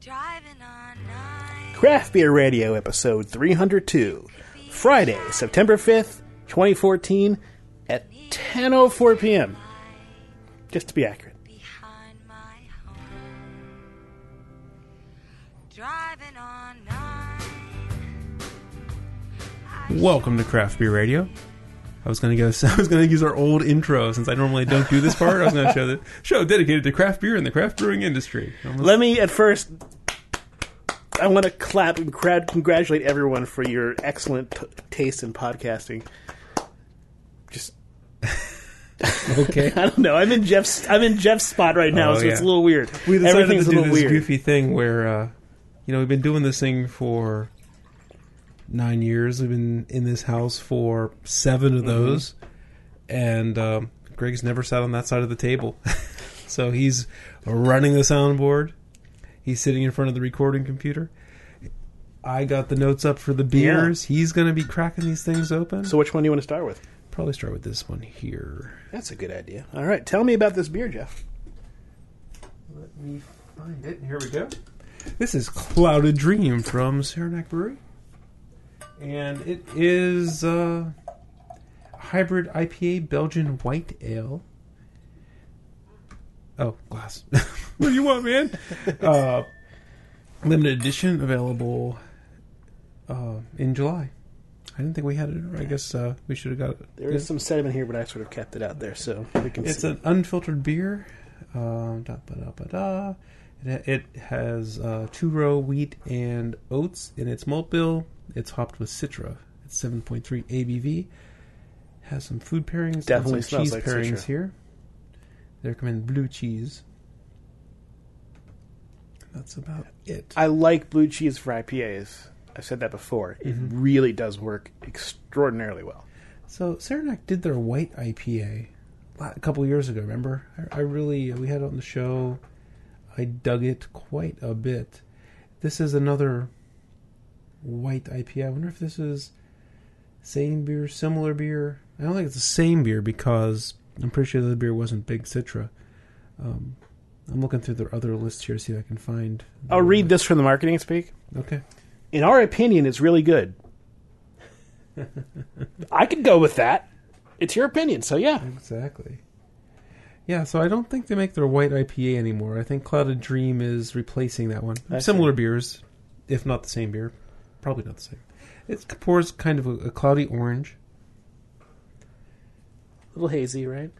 Driving on nine. Craft Beer Radio, episode 302. Friday, September 5th, 2014, at 10.04 p.m. Just to be accurate. behind my home. Driving on nine. Welcome to Craft Beer Radio. I was gonna go. I was gonna use our old intro since I normally don't do this part. I was gonna show the show dedicated to craft beer and the craft brewing industry. Almost- Let me, at first, I want to clap and cra- congratulate everyone for your excellent t- taste in podcasting. Just, okay. I don't know. I'm in Jeff's. I'm in Jeff's spot right now, Oh, so it's a little weird. We decided Everything's to a do little this weird. goofy thing where, uh, you know, we've been doing this thing for nine years. We've been in this house for seven Mm-hmm. of those, and um, Greg's never sat on that side of the table, so he's running the soundboard. He's sitting in front of the recording computer. I got the notes up for the beers. He's going to be cracking these things open. So, which one do you want to start with? probably start with this one here. That's a good idea. All right, tell me about this beer, Jeff. Let me find it. Here we go. This is Clouded Dream from Saranac Brewery. And it is uh, a hybrid IPA Belgian white ale. Oh, glass. what do you want, man? uh, limited edition available uh, in July. I didn't think we had it. I guess uh, we should have got it. There is some sediment here, but I sort of kept it out there so we can It's see. an unfiltered beer. Um, da, ba, da, ba, da. It, it has uh, two row wheat and oats in its malt bill. It's hopped with Citra. It's 7.3 ABV. Has some food pairings. Definitely some cheese like pairings Citra. here. They recommend blue cheese. That's about it. I like blue cheese for IPAs. I've said that before. It Mm-hmm. really does work extraordinarily well. So Saranac did their white IPA a couple years ago. Remember, I, I really we had it on the show. I dug it quite a bit. This is another white IPA. I wonder if this is same beer, similar beer. I don't think it's the same beer because I'm pretty sure the beer wasn't Big Citra. Um, I'm looking through their other lists here to see if I can find. I'll read this from the marketing speak. Okay. In our opinion, it's really good. I could go with that. It's your opinion, so yeah. Exactly. Yeah, so I don't think they make their white IPA anymore. I think Clouded Dream is replacing that one. I Similar beers, if not the same beer. Probably not the same. It's pours kind of a, a cloudy orange. A little hazy, right?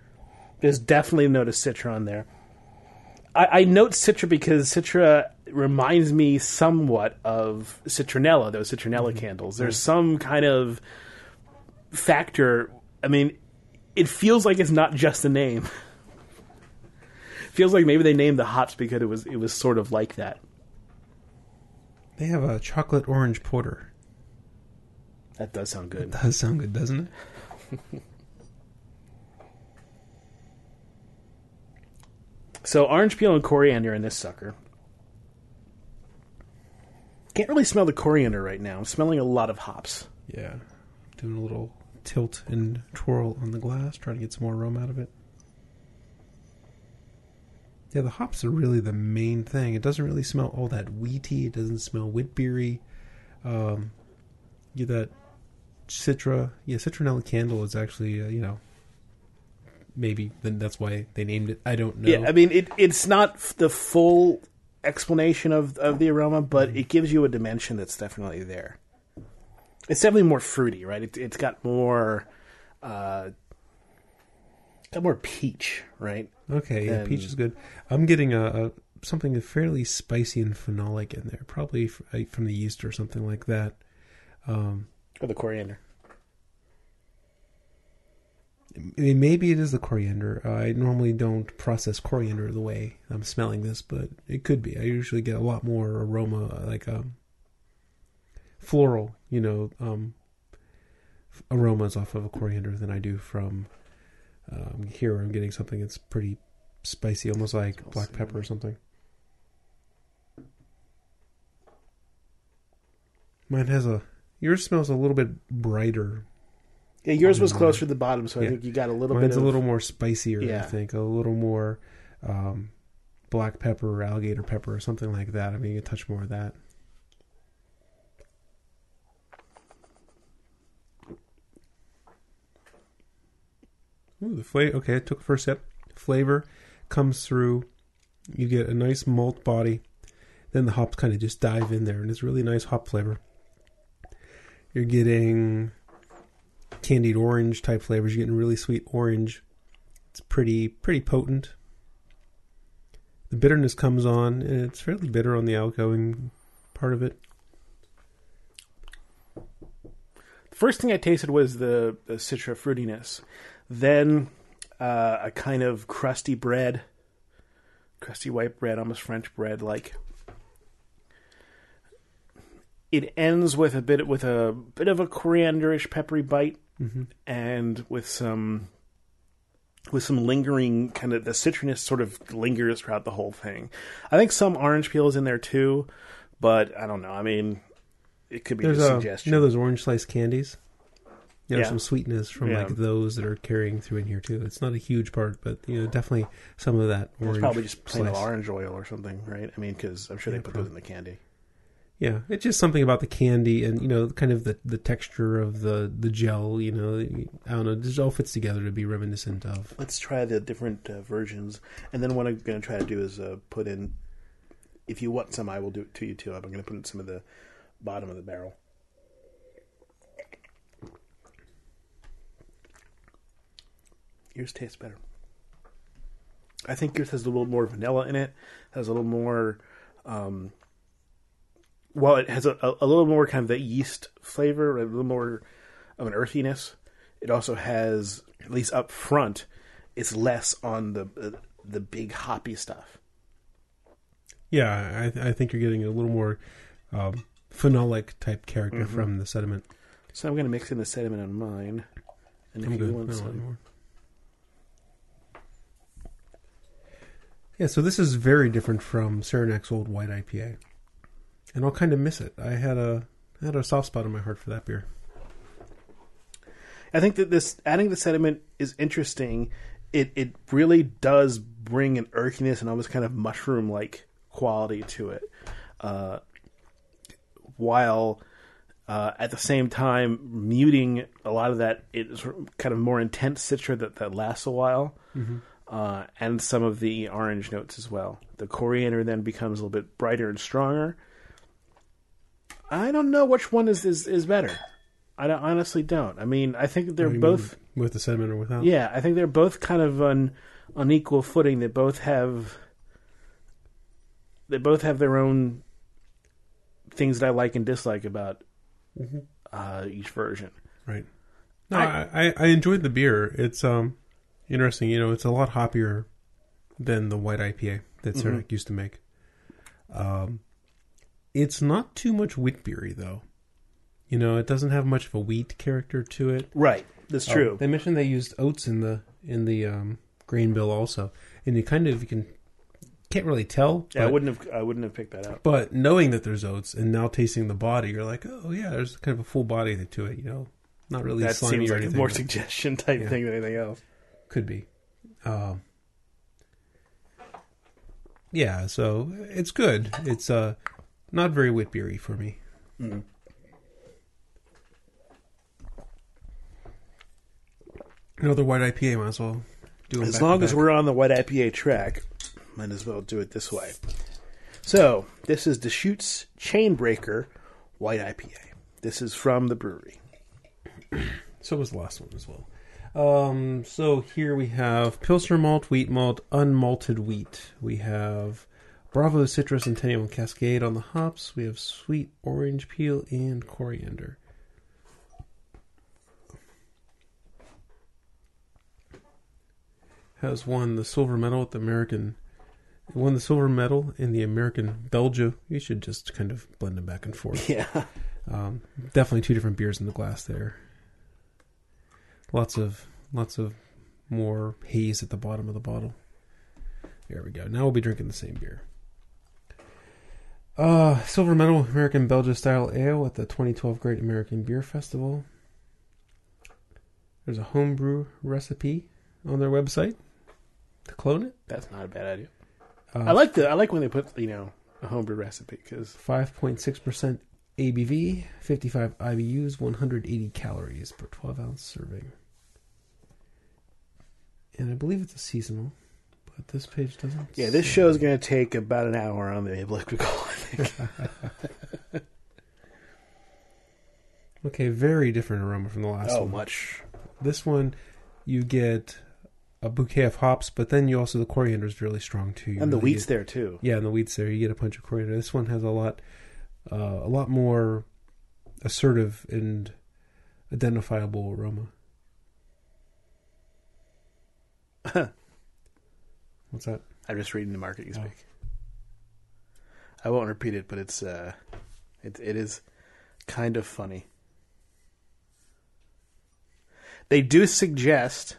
There's definitely a note of Citra on there. I, I note Citra because Citra reminds me somewhat of Citronella, those Citronella mm-hmm. candles. Mm-hmm. There's some kind of factor. I mean, it feels like it's not just a name. feels like maybe they named the hops because it was it was sort of like that. They have a chocolate orange porter. That does sound good. Does sound good, doesn't it? So orange peel and coriander in this sucker. Can't really smell the coriander right now. I'm smelling a lot of hops. Yeah. Doing a little tilt and twirl on the glass, trying to get some more aroma out of it. Yeah, the hops are really the main thing. It doesn't really smell all that wheaty. It doesn't smell wheat beery. Um, you get that citra. Yeah, citronella candle is actually, uh, you know, maybe then that's why they named it. I don't know. Yeah, I mean it, it's not the full explanation of of the aroma, but it gives you a dimension that's definitely there. It's definitely more fruity, right? It, it's got more, uh, got more peach, right? Okay, yeah, peach is good. I'm getting a, a something fairly spicy and phenolic in there, probably f- uh, from the yeast or something like that. Um, Or the coriander. I mean, maybe it is the coriander. I normally don't process coriander the way I'm smelling this, but it could be. I usually get a lot more aroma, like um, floral, you know, um, f- aromas off of a coriander than I do from um, here. I'm getting something that's pretty spicy, almost like black pepper or something. Mine has a. Yours smells a little bit brighter Yeah, yours was closer to the bottom, so I think you got a little Mine's bit of a little more spicier, Yeah. I think. A little more um, black pepper or alligator pepper or something like that. I mean, you can touch more of that. Ooh, the flavor. Okay, I took first sip. Flavor comes through. You get a nice malt body. Then the hops kind of just dive in there, and it's really nice hop flavor. You're getting candied orange type flavors. You're getting really sweet orange. It's pretty pretty potent. The bitterness comes on, and it's fairly bitter on the outgoing part of it. The First thing I tasted was the, the citra fruitiness. Then uh, a kind of crusty bread, crusty white bread, almost French bread like. It ends with a bit with a bit of a corianderish peppery bite, and with some with some lingering kind of the citronous sort of lingers throughout the whole thing. I think some orange peel is in there too, but I don't know. I mean, it could be There's a, suggestion. you know those orange slice candies. Yeah, there's Yeah. some sweetness from Yeah. like those that are carrying through in here too. It's not a huge part, but you know, definitely some of that orange. It's probably just plain slice. orange oil or something, right? I mean, because I'm sure they put those in the candy. Yeah, it's just something about the candy and you know, kind of the the texture of the the gel. You know, I don't know, it just all fits together to be reminiscent of. Let's try the different uh, versions, and then what I'm going to try to do is uh, put in. If you want some, I will do it to you too. I'm going to put in some of the bottom of the barrel. Yours tastes better. I think yours has a little more vanilla in it. Has a little more. Um, well, it has a, a, little more kind of the yeast flavor, a little more of an earthiness. It also has, at least up front, it's less on the uh, the big hoppy stuff. Yeah, I I think you're getting a little more um, phenolic type character Mm-hmm. from the sediment. So I'm going to mix in the sediment on mine, and if I'm you good. don't want some, Yeah, so this is very different from Saranac's old white IPA, and I'll kind of miss it. I had a I had a soft spot in my heart for that beer. I think that this adding the sediment is interesting. It it really does bring an earthiness and almost kind of mushroom like quality to it, uh, while uh, at the same time muting a lot of that it sort of kind of more intense citra that that lasts a while, uh, and some of the orange notes as well. The coriander then becomes a little bit brighter and stronger. I don't know which one is is, is better. I don't, honestly don't. I mean, I think they're both. with the sediment or without. Yeah, I think they're both kind of on on equal footing. They both have they both have their own things that I like and dislike about uh, each version. Right. No, I, I, I enjoyed the beer. It's um interesting. You know, it's a lot hoppier than the white IPA that Saranac used to make. Um, it's not too much wheat beery though. You know, it doesn't have much of a wheat character to it. Right, that's Oh, true. they mentioned they used oats in the in the um, grain bill also, and you kind of you can can't really tell. yeah, I wouldn't have I wouldn't have picked that up. but knowing that there's oats and now tasting the body, you're like, oh yeah, there's kind of a full body to it. You know, not really That slimy seems or like a anything. more but suggestion type Yeah. thing than anything else. Could be. Um, yeah, so it's good. It's uh not very wit beery for me. Another white IPA might as well do 'em As long as we're on the white IPA track, might as well do it this way. So this is Deschutes Chainbreaker White IPA. This is from the brewery. So was the last one as well. Um, so here we have Pilsner malt, wheat malt, unmalted wheat. We have Bravo Citra Centennial and Cascade on the hops. We have sweet orange peel and coriander. Has won the silver medal at the American. Won the silver medal in the American Belgium. You should just kind of blend them back and forth. Yeah. Um, definitely two different beers in the glass there. Lots of lots of more haze at the bottom of the bottle. There we go. Now we'll be drinking the same beer. Uh, silver medal American Belgian style ale at the 2012 Great American Beer Festival. There's a homebrew recipe on their website to clone it. That's not a bad idea. I like the I like when they put you know a homebrew recipe because 5.6% ABV, 55 IBUs, 180 calories per 12 ounce serving. And I believe it's a seasonal, but this page doesn't. yeah, this show is going to take about an hour on the elliptical. I think. Okay, very different aroma from the last oh, one. much. This one, you get a bouquet of hops, but then you also the coriander is really strong too. You And the really wheat's get- there too. Yeah, and the wheat's there. You get a punch of coriander. This one has a lot, uh, a lot more assertive and identifiable aroma. What's that? I'm just reading the marketing Oh. speak. I won't repeat it, but it's uh, it it is kind of funny. They do suggest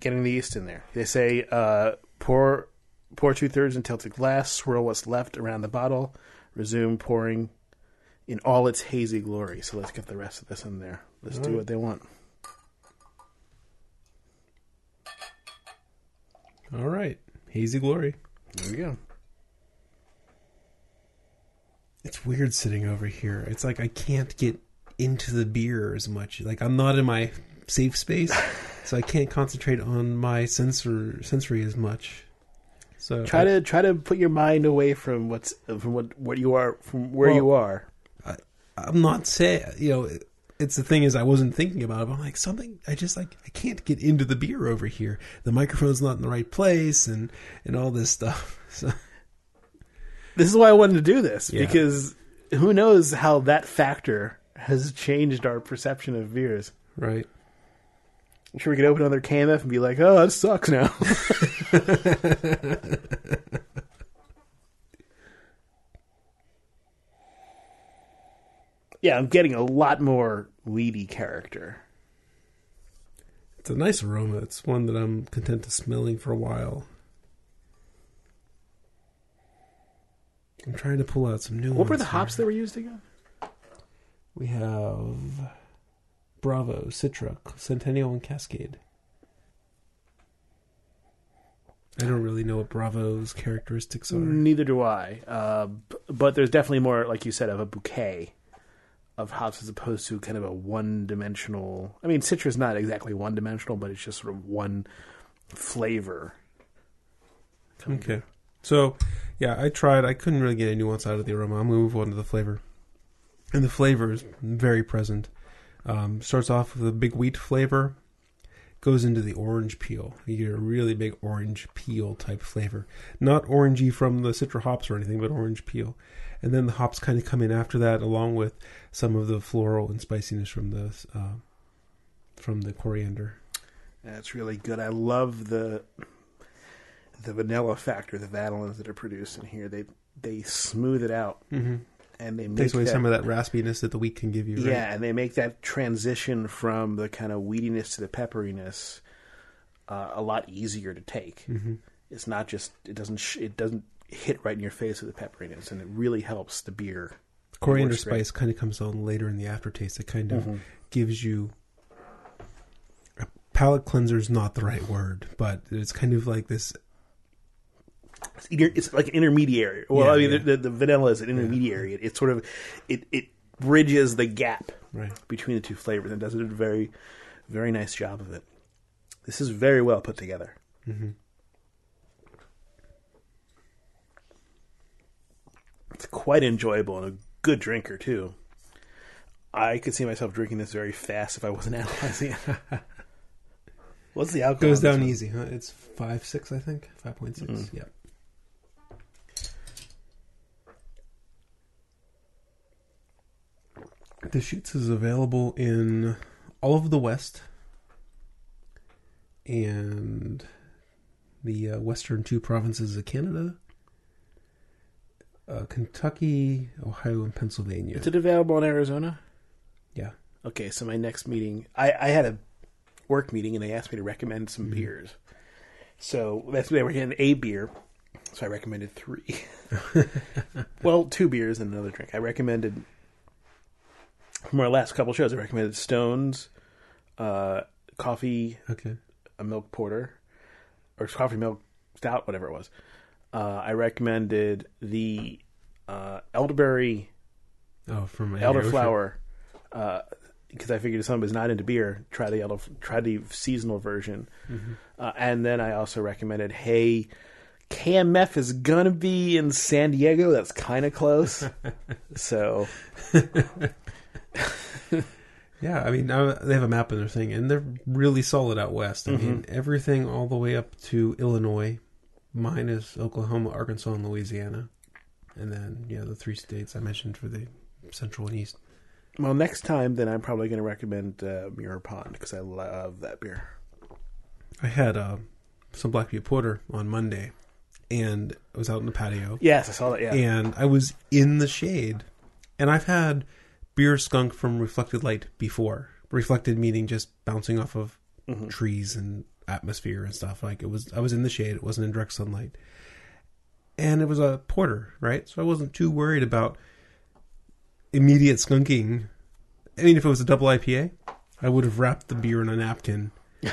getting the yeast in there. They say uh, pour pour two thirds in tilted glass, swirl what's left around the bottle, resume pouring in all its hazy glory. So let's get the rest of this in there. Let's do Alright. what they want. All right, hazy glory. There we go. It's weird sitting over here. It's like I can't get into the beer as much. Like I'm not in my safe space, so I can't concentrate on my sensor sensory as much. So Try to try to put your mind away from what's from what what you are from where Well- you are. I'm not saying you know. It's the thing is I wasn't thinking about it. But I'm like something. I just like I can't get into the beer over here. The microphone's not in the right place, and and all this stuff. So This is why I wanted to do this Yeah. because who knows how that factor has changed our perception of beers. right. I'm sure we could open another KMF and be like, "Oh, that sucks now." yeah, I'm getting a lot more weedy character. It's a nice aroma. It's one that I'm content to smelling for a while. I'm trying to pull out some new What were ones the hops here. that were used again? We have Bravo, Citra, Centennial, and Cascade. I don't really know what Bravo's characteristics are. Neither do I. Uh, b- but there's definitely more, like you said, of a bouquet of hops as opposed to kind of a one-dimensional. I mean, Citra's not exactly one-dimensional, but it's just sort of one flavor. Okay. So, yeah, I tried. I couldn't really get any nuance out of the aroma. I'm going to move on to the flavor. And the flavor is very present. Um, starts off with a big wheat flavor, goes into the orange peel. You get a really big orange peel type flavor. Not orangey from the citra hops or anything, but orange peel. And then the hops kind of come in after that, along with some of the floral and spiciness from the uh, from the coriander. That's really good. I love the the vanilla factor, the vanillins that are produced in here. They they smooth it out Mm-hmm. and they make Takes away that, some of that raspiness that the wheat can give you. Right? Yeah, and they make that transition from the kind of weediness to the pepperiness uh, a lot easier to take. Mm-hmm. It's not just it doesn't sh- it doesn't hit right in your face with the pepperiness, and it really helps the beer. coriander spice kind of comes on later in the aftertaste. It kind of Mhm. gives you a palate cleanser is not the right word, but it's kind of like this. It's, like an intermediary. Well, Yeah, I mean, yeah. the, the vanilla is an intermediary. It, it sort of it it bridges the gap Right. between the two flavors and does a very very nice job of it. This is very well put together. hmm quite enjoyable and a good drinker too. I could see myself drinking this very fast if I wasn't analyzing it. What's the alcohol? Goes down easy, huh? It's five six, I think. Five point six. Mm. Yeah. Deschutes is available in all of the West and the uh, western two provinces of Canada, uh, Kentucky, Ohio, and Pennsylvania. Is it available in Arizona? yeah. Okay, so my next meeting, I, I had a work meeting and they asked me to recommend some Mhm. beers. So that's they were getting a beer, so I recommended three. well, two beers and another drink. I recommended from our last couple shows. I recommended Stones, uh, coffee, Okay. a milk porter, or coffee milk stout, whatever it was. Uh, I recommended the uh, elderberry Oh, from elderflower because I figured if someone was not into beer, try the elder, try the seasonal version. Uh, and then I also recommended, hey, KMF is gonna be in San Diego. That's kind of close. so Yeah, I mean, uh, they have a map in their thing, and they're really solid out west. I mean, everything all the way up to Illinois, minus Oklahoma, Arkansas, and Louisiana, and then yeah, the three states I mentioned for the central and east. Well, next time, then I'm probably going to recommend uh, Mirror Pond because I love that beer. I had uh, some Black Butte Porter on Monday, and I was out in the patio, Yes, I saw that. Yeah, and I was in the shade, and I've had beer skunk from reflected light before. Reflected meaning just bouncing off of trees and atmosphere and stuff. Like it was, I was in the shade. It wasn't in direct sunlight, and it was a porter, right? So I wasn't too worried about immediate skunking. I mean, if it was a double IPA, I would have wrapped the beer in a napkin.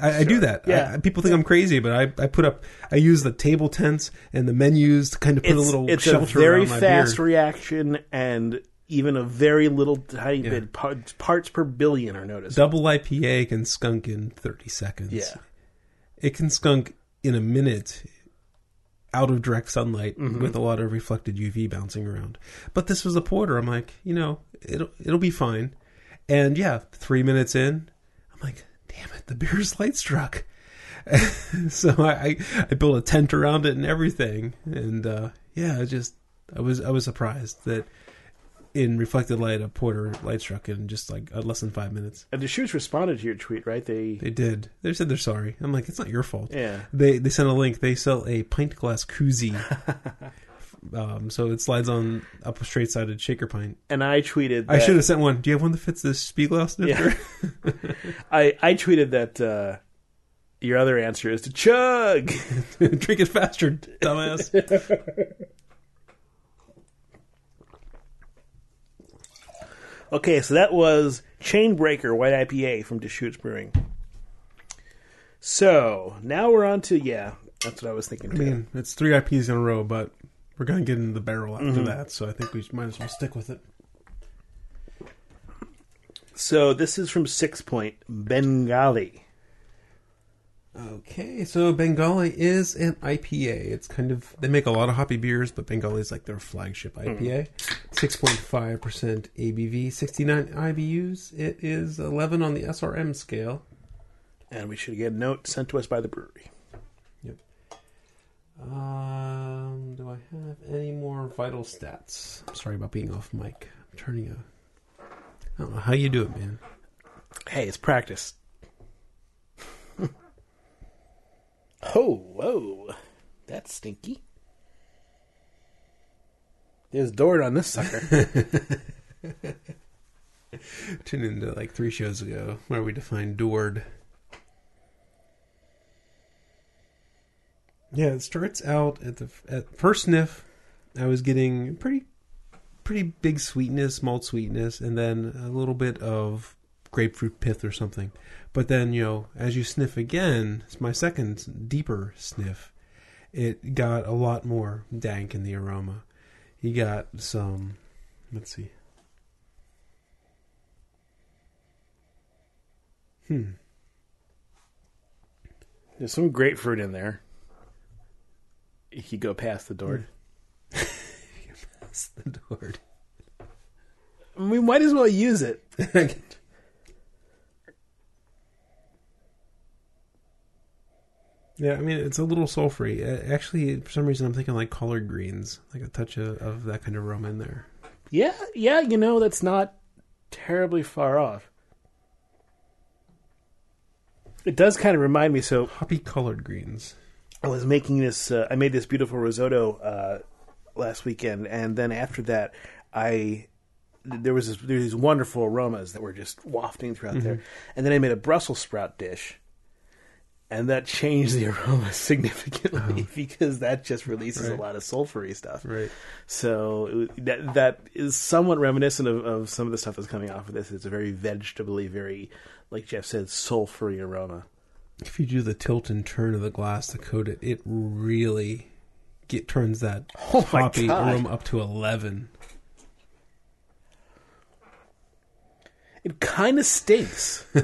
I, I do that. Yeah. I, people think I'm crazy, but I, I put up, I use the table tents and the menus to kind of put a it's, little it's a very around my fast reaction, and even a very little tiny Yeah. bit parts, parts per billion are noticed. Double IPA can skunk in 30 seconds. Yeah. It can skunk in a minute out of direct sunlight Mm-hmm. with a lot of reflected UV bouncing around. But this was a porter. I'm like, you know, it'll it'll be fine. And yeah, three minutes in, I'm like, damn it, the beer's light struck. so I, I I built a tent around it and everything. And uh, yeah, I just I was I was surprised that in reflected light a porter light struck in just like uh, less than five minutes. And Deschutes responded to your tweet, right? They, They did. They said they're sorry. I'm like, it's not your fault. yeah. They they sent a link. They sell a pint glass koozie. um, so it slides on up a straight sided shaker pint. And I tweeted. I should have sent one. Do you have one that fits this Spiegel snifter? I I tweeted that uh, your other answer is to chug. Drink it faster, dumbass. Okay, so that was Chainbreaker White IPA from Deschutes Brewing. So now we're on to yeah, that's what I was thinking I mean, it's three IPs in a row, but we're gonna get into the barrel after Mm-hmm. that. So I think we might as well stick with it. So this is from Sixpoint Bengali. Okay, so Bengali is an IPA. It's kind of they make a lot of hoppy beers, but Bengali is like their flagship IPA. Six point five percent ABV, sixty nine IBUs. It is eleven on the SRM scale. And we should get a note sent to us by the brewery. Yep. Um, do I have any more vital stats? I'm sorry about being off mic. I'm turning a. I don't know how you do it, man. Hey, it's practice. Oh, whoa. That's stinky. There's Dort on this sucker. Tuned into like three shows ago where we defined Dord. Yeah, it starts out at the at first sniff. I was getting pretty, pretty big sweetness, malt sweetness, and then a little bit of grapefruit pith or something. But then you know, as you sniff again, it's my second deeper sniff. It got a lot more dank in the aroma. You got some. Let's see. Hmm. There's some grapefruit in there. If you go past the door. That's the Dord. We might as well use it. Yeah, I mean it's a little sulfury. Actually, for some reason, I'm thinking like collard greens, like a touch of, of that kind of aroma in there. Yeah, yeah, you know, that's not terribly far off. It does kind of remind me. So Hoppy collard greens. I was making this. Uh, I made this beautiful risotto uh, last weekend, and then after that, I there was this, there was these wonderful aromas that were just wafting throughout there, and then I made a Brussels sprout dish, and that changed the aroma significantly oh. because that just releases Right. a lot of sulfury stuff. Right. So it, that that is somewhat reminiscent of, of some of the stuff that's coming off of this. It's a very vegetably, very like Jeff said, sulfury aroma. If you do the tilt and turn of the glass to coat it, it really get turns that Oh hoppy aroma up to eleven. It kind of stinks.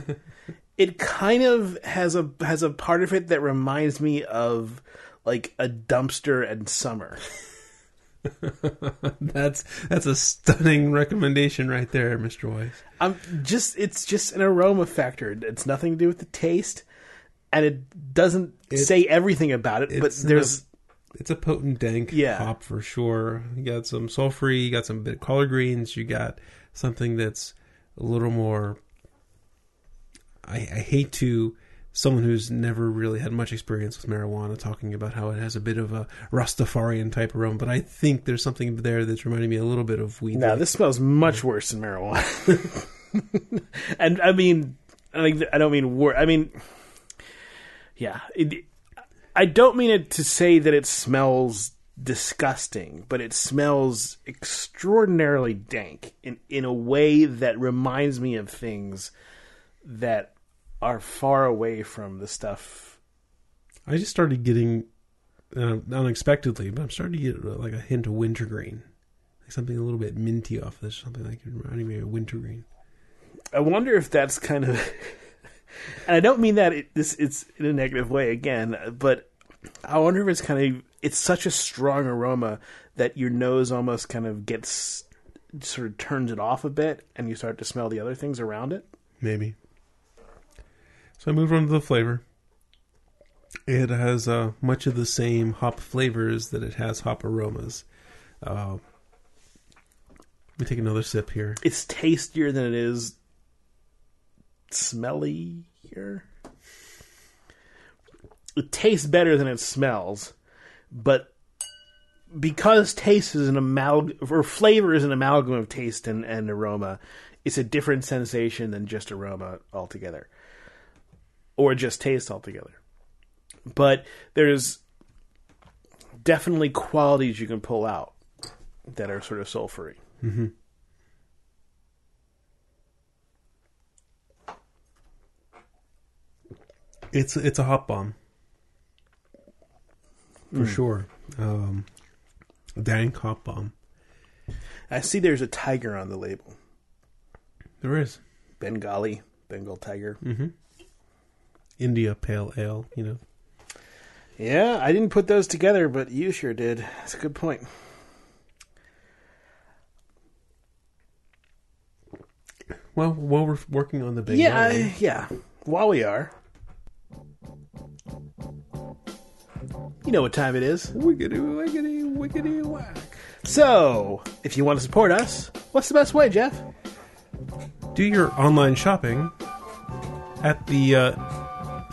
it kind of has a has a part of it that reminds me of like a dumpster and summer. That's that's a stunning recommendation right there, Mr. Weiss. I'm just it's just an aroma factor. It's nothing to do with the taste, and it doesn't It- say everything about it. But there's It's a potent dank Yeah. hop for sure. You got some sulfury, you got some bit collard greens, you got something that's a little more. I, I hate to someone who's never really had much experience with marijuana talking about how it has a bit of a Rastafarian type aroma, but I think there's something there that's reminding me a little bit of weed. no. This smells much worse than marijuana. and I mean, I don't mean wor I mean, yeah. It, I don't mean it to say that it smells disgusting, but it smells extraordinarily dank in in a way that reminds me of things that are far away from the stuff. I just started getting uh, unexpectedly, but I'm starting to get uh, like a hint of wintergreen, like something a little bit minty off this, something like reminding me of wintergreen. I wonder if that's kind of, and I don't mean that it, this it's in a negative way again, but I wonder if it's kind of it's such a strong aroma that your nose almost kind of gets sort of turns it off a bit, and you start to smell the other things around it. Maybe. So I moved on to the flavor. It has uh, much of the same hop flavors that it has hop aromas. Uh, let me take another sip here. It's tastier than it is smelly here. It tastes better than it smells, but because taste is an amalgam or flavor is an amalgam of taste and, and aroma, it's a different sensation than just aroma altogether. Or just taste altogether. But there's definitely qualities you can pull out that are sort of sulfury. Mm-hmm. It's it's a hop bomb for hmm. sure. Um, dank hop bomb. I see there's a tiger on the label. There is Bengali, Bengal tiger. Mm-hmm. India Pale Ale. You know, Yeah, I didn't put those together, but you sure did. That's a good point. well, while we're working on the Bengali, Yeah, I- yeah. While we are, you know what time it is. wiggity wiggity wiggity whack. So, if you want to support us, what's the best way, Jeff? do your online shopping at the uh,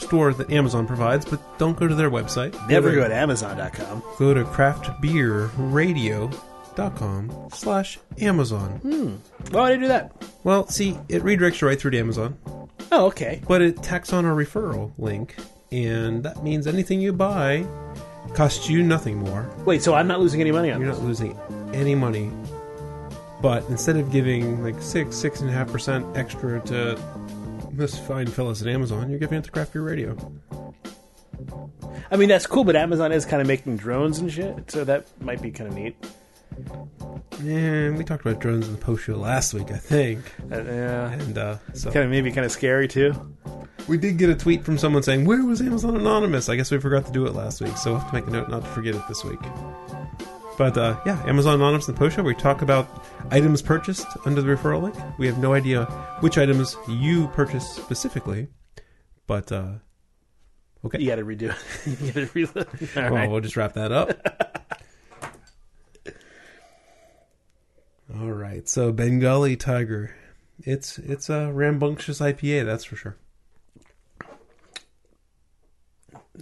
store that Amazon provides, but don't go to their website. Never to, go to Amazon.com. Go to craftbeerradio.com slash Amazon. Hmm. Why would I do that? Well, see, it redirects you right through to Amazon, Oh, okay. but it tacks on a referral link, and that means anything you buy costs you nothing more. Wait, so I'm not losing any money on You're this? not losing any money. But instead of giving like six, six and a half percent extra to this fine fellas at Amazon, you're giving it to Craft Beer Radio. I mean, that's cool, but Amazon is kind of making drones and shit, so that might be kind of neat. And we talked about drones in the post show last week, I think. Uh, yeah. And uh, so Kind of maybe kind of scary too. we did get a tweet from someone saying, "Where was Amazon Anonymous?" I guess we forgot to do it last week, so we'll have to make a note not to forget it this week. But uh, yeah, Amazon Anonymous and the post show, we talk about items purchased under the referral link. We have no idea which items you purchased specifically, but uh, okay. You got to redo it. you got to reload. All Well, right. we'll just wrap that up. All right. So Bengali Tiger, it's it's a rambunctious IPA, that's for sure.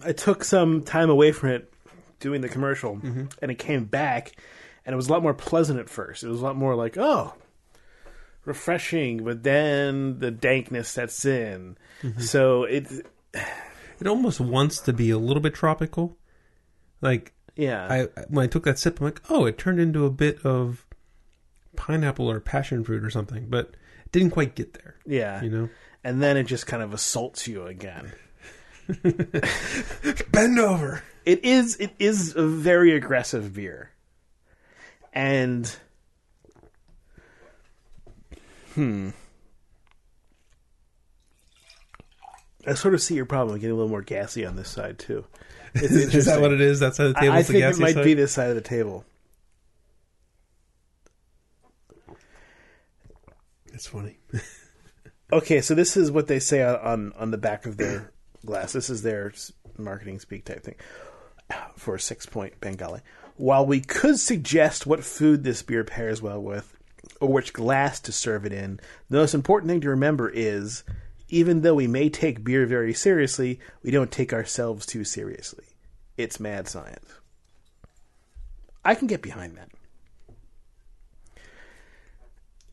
I took some time away from it doing the commercial, mm-hmm. and it came back, and it was a lot more pleasant at first. It was a lot more like, oh, refreshing, but then the dankness sets in. Mm-hmm. So it, It almost wants to be a little bit tropical. Like yeah, I when I took that sip, I'm like, oh, it turned into a bit of pineapple or passion fruit or something, but it didn't quite get there. yeah, You know, and then it just kind of assaults you again. Bend over. It is it is a very aggressive beer, and hmm, I sort of see your problem getting a little more gassy on this side too. Is that what it is? That side of the table I, I think it might side? be this side of the table. It's funny. Okay, so this is what they say on on, on the back of their glass. This is their marketing speak type thing for a Sixpoint Bengali. While we could suggest what food this beer pairs well with, or which glass to serve it in, the most important thing to remember is even though we may take beer very seriously, we don't take ourselves too seriously. It's mad science. I can get behind that.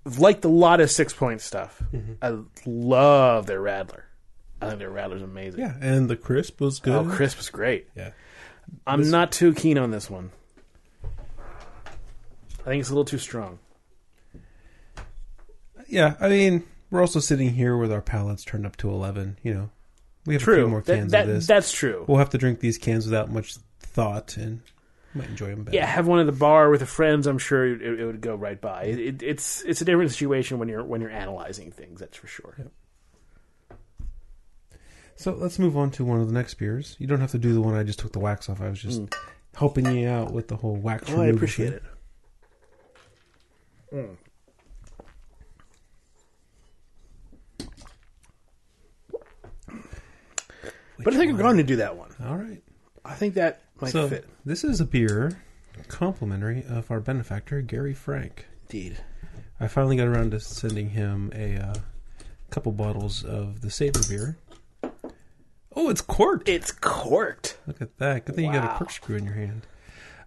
I've liked a lot of Sixpoint stuff. Mm-hmm. I love their Rattler. I think their Radler's amazing. Yeah, and the crisp was oh, good. Oh, crisp was great. Yeah. I'm not too keen on this one. I think it's a little too strong. Yeah, I mean, we're also sitting here with our palates turned up to 11, you know. We have a few more cans that- of this. That's true. We'll have to drink these cans without much thought and might enjoy them better. yeah, have one at the bar with the friends. I'm sure it, it would go right by. It, it, it's it's a different situation when you're when you're analyzing things. That's for sure. So let's move on to one of the next beers. You don't have to do the one I just took the wax off. I was just helping you out with the whole wax Mm. Oh, I appreciate thing. it. But I think I'm going to do that one. All right. I think that might so fit. this is a beer complimentary of our benefactor, Gary Frank. Indeed. I finally got around to sending him a uh, couple bottles of the Saber beer. Oh, it's corked. It's corked. Look at that. Good thing you got Wow. a corkscrew in your hand.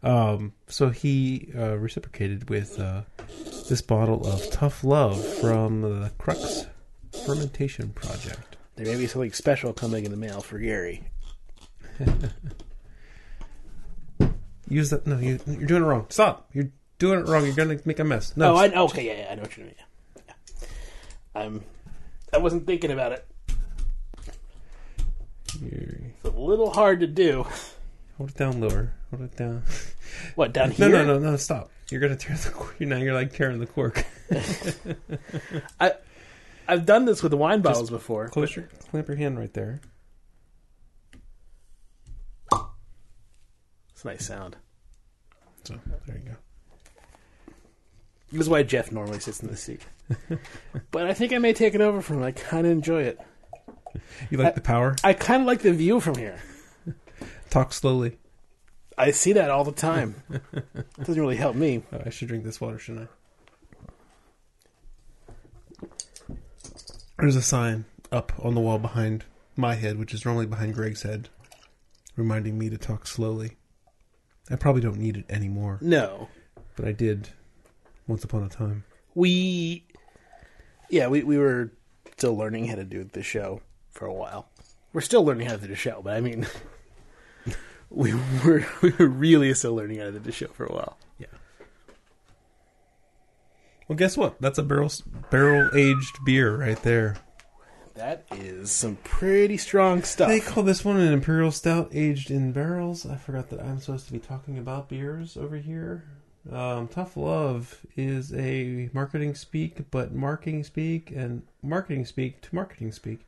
Um, so he uh, reciprocated with uh, this bottle of Tough Love from the Crux Fermentation Project. There may be something special coming in the mail for Gary. Use that. No, you, you're doing it wrong. Stop. You're doing it wrong. You're going to make a mess. No. Oh, I okay, yeah, yeah, I know what you mean. Yeah. I'm. I wasn't thinking about it. It's a little hard to do. hold it down lower. Hold it down. What down here? no, no, no. No. Stop. You're going to tear the cork. Now you're like tearing the cork. I I've done this with the wine bottles before. Close your, clamp your hand right there. It's a nice sound. So there you go. This is why Jeff normally sits in the seat. but I think I may take it over from him. I kind of enjoy it. You like the power? I kind of like the view from here. Talk slowly. I see that all the time. Doesn't really help me. Oh, I should drink this water, shouldn't I? There's a sign up on the wall behind my head, which is normally behind Greg's head, reminding me to talk slowly. I probably don't need it anymore, No, but I did once upon a time. we, yeah, we we were still learning how to do the show for a while. We're still learning how to do the show, but I mean, we were we were really still learning how to do the show for a while. Yeah. Well, guess what? That's a barrel barrel aged beer right there. That is some pretty strong stuff. They call this one an imperial stout aged in barrels. I forgot that I'm supposed to be talking about beers over here. Um, Tough Love is a marketing speak, but marketing speak and marketing speak to marketing speak.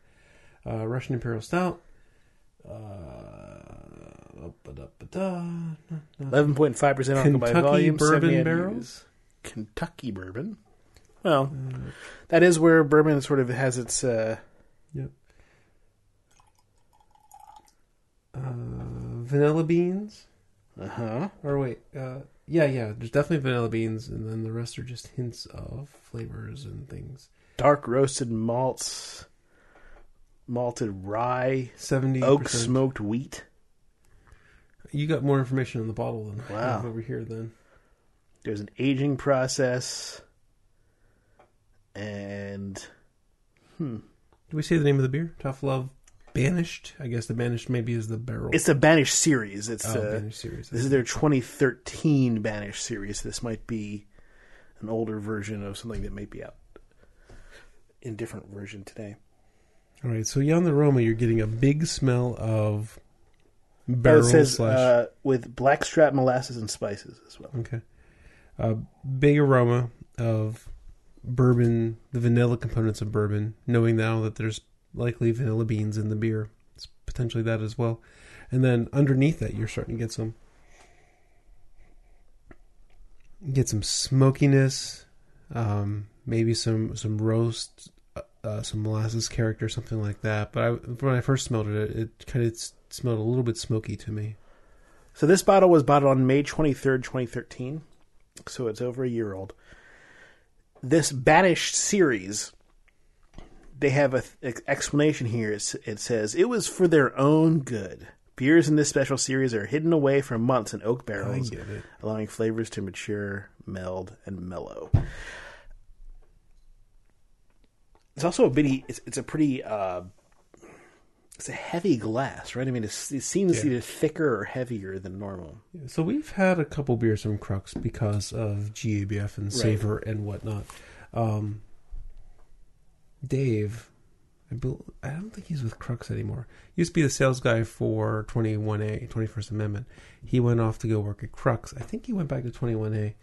Uh, Russian Imperial Stout. Uh. Eleven point five percent alcohol by Kentucky volume. bourbon barrels? Kentucky bourbon. Well, that is where bourbon sort of has its. Uh, Yep. Uh, vanilla beans. uh huh. Or wait, uh, yeah, yeah. There's definitely vanilla beans, and then the rest are just hints of flavors and things. Dark roasted malts, malted rye, Seventy oak smoked wheat. You got more information on the bottle than I Wow. have over here. Then There's an aging process, and hmm. do we say the name of the beer? Tough Love Banished. I guess the Banished maybe is the barrel. it's a Banished series. It's oh, uh, Banished series. this is their 2013 Banished series. This might be an older version of something that may be out in different version today. All right, so yeah, on the aroma, you're getting a big smell of Oh, it says slash. uh, with blackstrap molasses and spices as well. okay, a big aroma of bourbon, the vanilla components of bourbon. Knowing now that there's likely vanilla beans in the beer, it's potentially that as well. And then underneath that, you're starting to get some get some smokiness, um, maybe some some roast, uh, some molasses character, something like that. But I, when I first smelled it, it kind of smelled a little bit smoky to me. So this bottle was bottled on May 23rd, 2013. So it's over a year old. This Banished series, they have an explanation here. It's, it says, it was for their own good. Beers in this special series are hidden away for months in oak barrels, allowing flavors to mature, meld, and mellow. It's also a bitty. It's, it's a pretty. Uh, it's a heavy glass, right? I mean, it's, it seems Yeah. either thicker or heavier than normal. So we've had a couple beers from Crux because of GABF and Savor and whatnot. Um, Dave, I, bel I don't think he's with Crux anymore. He used to be the sales guy for 21A, 21st Amendment. He went off to go work at Crux. I think he went back to 21A.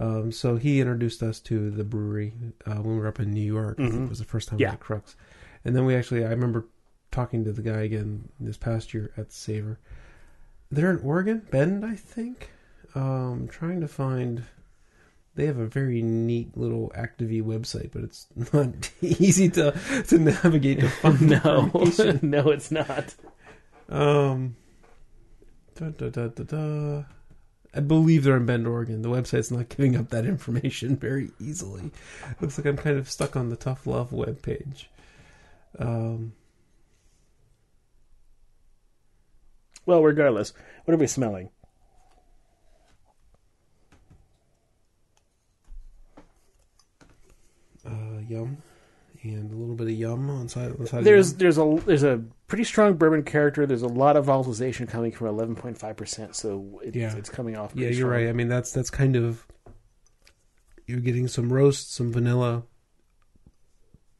Um, so he introduced us to the brewery uh, when we were up in New York. I think Mhm. it was the first time Yeah. we at Crux. And then we actually, I remember talking to the guy again this past year at Savor. They're in Oregon, Bend, I think. Um, trying to find. They have a very neat little Activie website, but it's not easy to to navigate to find. no, no, it's not. Um, da, da, da, da, da. I believe they're in Bend, Oregon. The website's not giving up that information very easily. Looks like I'm kind of stuck on the Tough Love webpage. Um, Well, regardless, what are we smelling? uh, yum, and a little bit of yum on side. On side There's of there's a there's a pretty strong bourbon character. There's a lot of volatilization coming from 11.5 percent, so it, Yeah. it's coming off. yeah, you're strong. right. I mean, that's that's kind of you're getting some roast, some vanilla,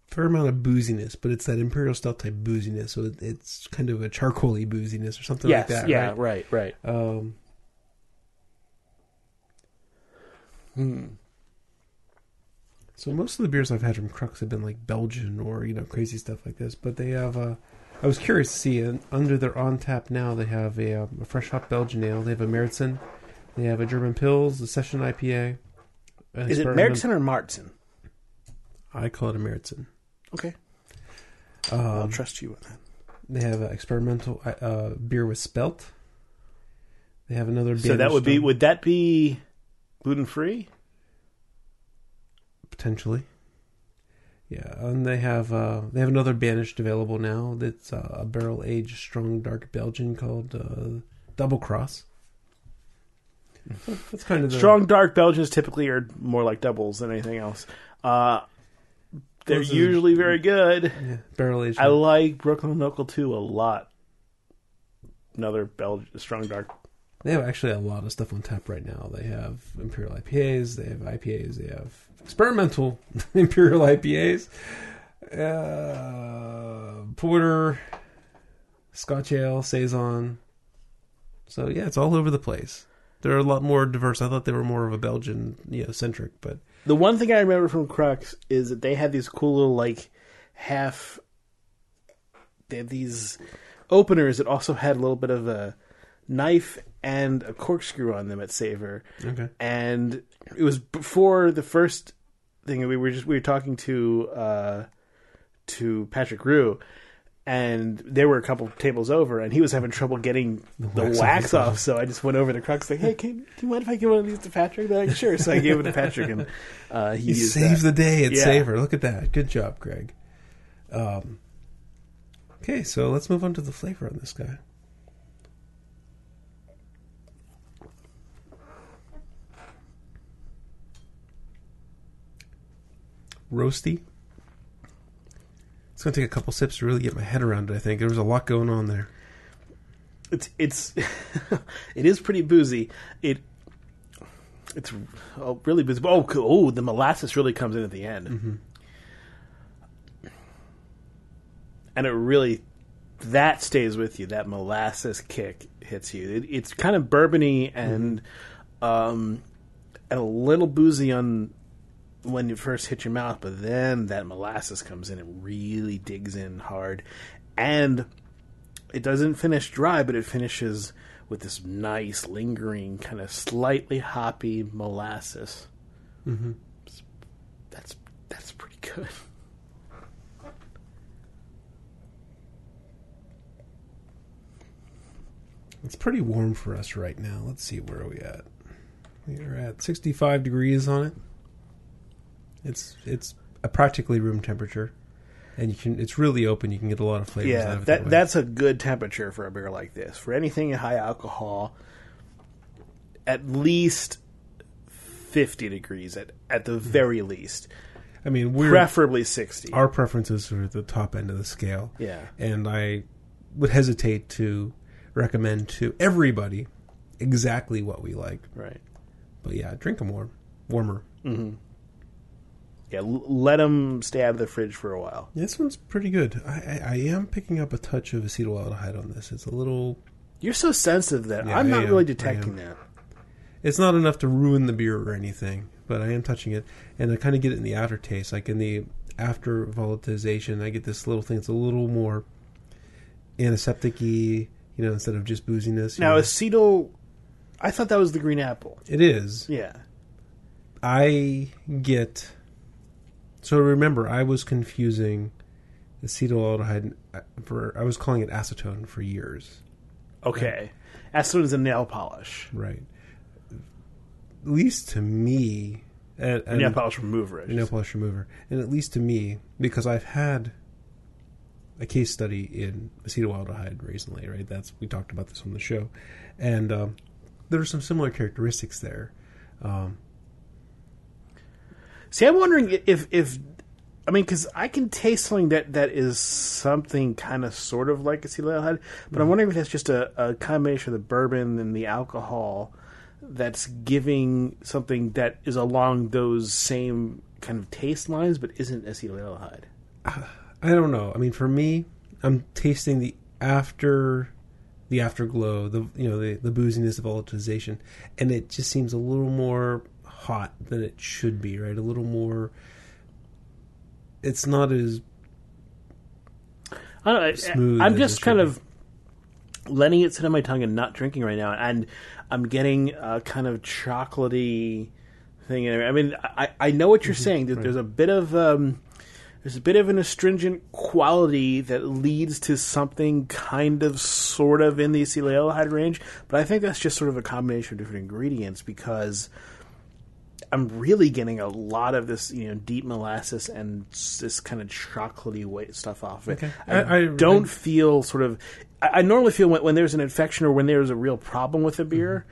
fair amount of booziness, but it's that imperial stout type booziness. So it, it's kind of a charcoaly booziness or something Yes, like that. yeah, right? right, right. Um, Hmm. So most of the beers I've had from Crux have been like Belgian or you know crazy stuff like this, but they have. Uh, I was curious to see uh, under their on tap now they have a, um, a fresh hop Belgian ale. They have a Meritzen. They have a German Pils, a Session IPA. Is it Meritzen or Martzen? I call it a Meritzen. Okay, I'll Um, trust you with that. they have an experimental uh, uh, beer with spelt. They have another. Beer. So that would be would that be gluten free? Potentially. Yeah, and they have uh, they have another banished available now. That's uh, a barrel aged strong dark Belgian called uh, Double Cross. So That's kind of the Strong dark Belgians typically are more like doubles than anything else. Uh, they're Those are- usually very good. yeah, barrel aged. I like Brooklyn Local 2 a lot. Another Belgian strong dark. They have actually a lot of stuff on tap right now. They have Imperial IPAs, they have IPAs, they have experimental Imperial IPAs, uh, Porter, Scotch Ale, Saison. So yeah, it's all over the place. They're a lot more diverse. I thought they were more of a Belgian, you know, centric, but The one thing I remember from Crux is that they had these cool little like half. They had these openers that also had a little bit of a knife and a corkscrew on them at Savor, okay. and it was before the first thing we were just we were talking to uh, to Patrick Rue. And there were a couple tables over, and he was having trouble getting the, wax wax, off. off. So I just went over to Crux, like, "Hey, can, do you mind if I give one of these to Patrick?" They're like, "Sure." So I gave it to Patrick, and uh, he, He that. the day at Yeah. Savor. Look at that. Good job, Greg. Um, okay, so let's move on to the flavor on this guy. Roasty. It's going to take a couple sips to really get my head around it, I think. There was a lot going on there. It's it's it is pretty boozy. It it's oh, really boozy. Oh, oh, the molasses really comes in at the end. and it really that stays with you. That molasses kick hits you. It, it's kind of bourbony and um, and a little boozy on when you first hit your mouth, but then that molasses comes in. It really digs in hard, and it doesn't finish dry, but it finishes with this nice, lingering, kind of slightly hoppy molasses. Mm-hmm. That's that's pretty good. It's pretty warm for us right now. Let's see where are we at. We're at 65 degrees on it. It's it's a practically room temperature, and you can it's really open. You can get a lot of flavors. out Yeah, of it that that's a good temperature for a beer like this. For anything high alcohol, at least fifty degrees at at the very least, I mean, we're preferably sixty. our preferences are at the top end of the scale. yeah, and I would hesitate to recommend to everybody exactly what we like. right. But yeah, drink them warm, warmer. hmm Yeah, let them stay out of the fridge for a while. This one's pretty good. I, I, I am picking up a touch of acetaldehyde on this. It's a little. You're so sensitive that Yeah, I'm I not am. really I detecting am. that. It's not enough to ruin the beer or anything, but I am touching it, and I kind of get it in the aftertaste, like in the after volatilization. I get this little thing. It's a little more antiseptic-y, you know, instead of just booziness. you Now, know. acetyl, I thought that was the green apple. it is. Yeah. I get. So remember, I was confusing acetaldehyde for. I was calling it acetone for years. Okay. Acetone is a nail polish. Right. At least to me, and, A and nail polish remover. Nail polish remover, and at least to me, because I've had a case study in acetaldehyde recently. Right. That's we talked about this on the show, and um, there are some similar characteristics there. Um, See, I'm wondering if if I mean, because I can taste something that that is something kind of sort of like acetaldehyde, but I'm mm-hmm. wondering if that's just a, a combination of the bourbon and the alcohol that's giving something that is along those same kind of taste lines, but isn't acetaldehyde. I don't know. I mean, for me, I'm tasting the after, the afterglow, the you know the the booziness of volatilization, and it just seems a little more hot than it should be. Right, a little more. It's not as I don't know. Smooth I'm just kind of letting it sit on my tongue and not drinking right now, and I'm getting a kind of chocolatey thing. in. I mean, I, I know what you're saying. There- There's a bit of um, there's a bit of an astringent quality that leads to something kind of sort of in the acetaldehyde range, but I think that's just sort of a combination of different ingredients because. I'm really getting a lot of this, you know, deep molasses and this kind of chocolatey white stuff off of it. Okay. I, I- I- don't I- feel sort of. I, I normally feel when, when there's an infection or when there's a real problem with a beer,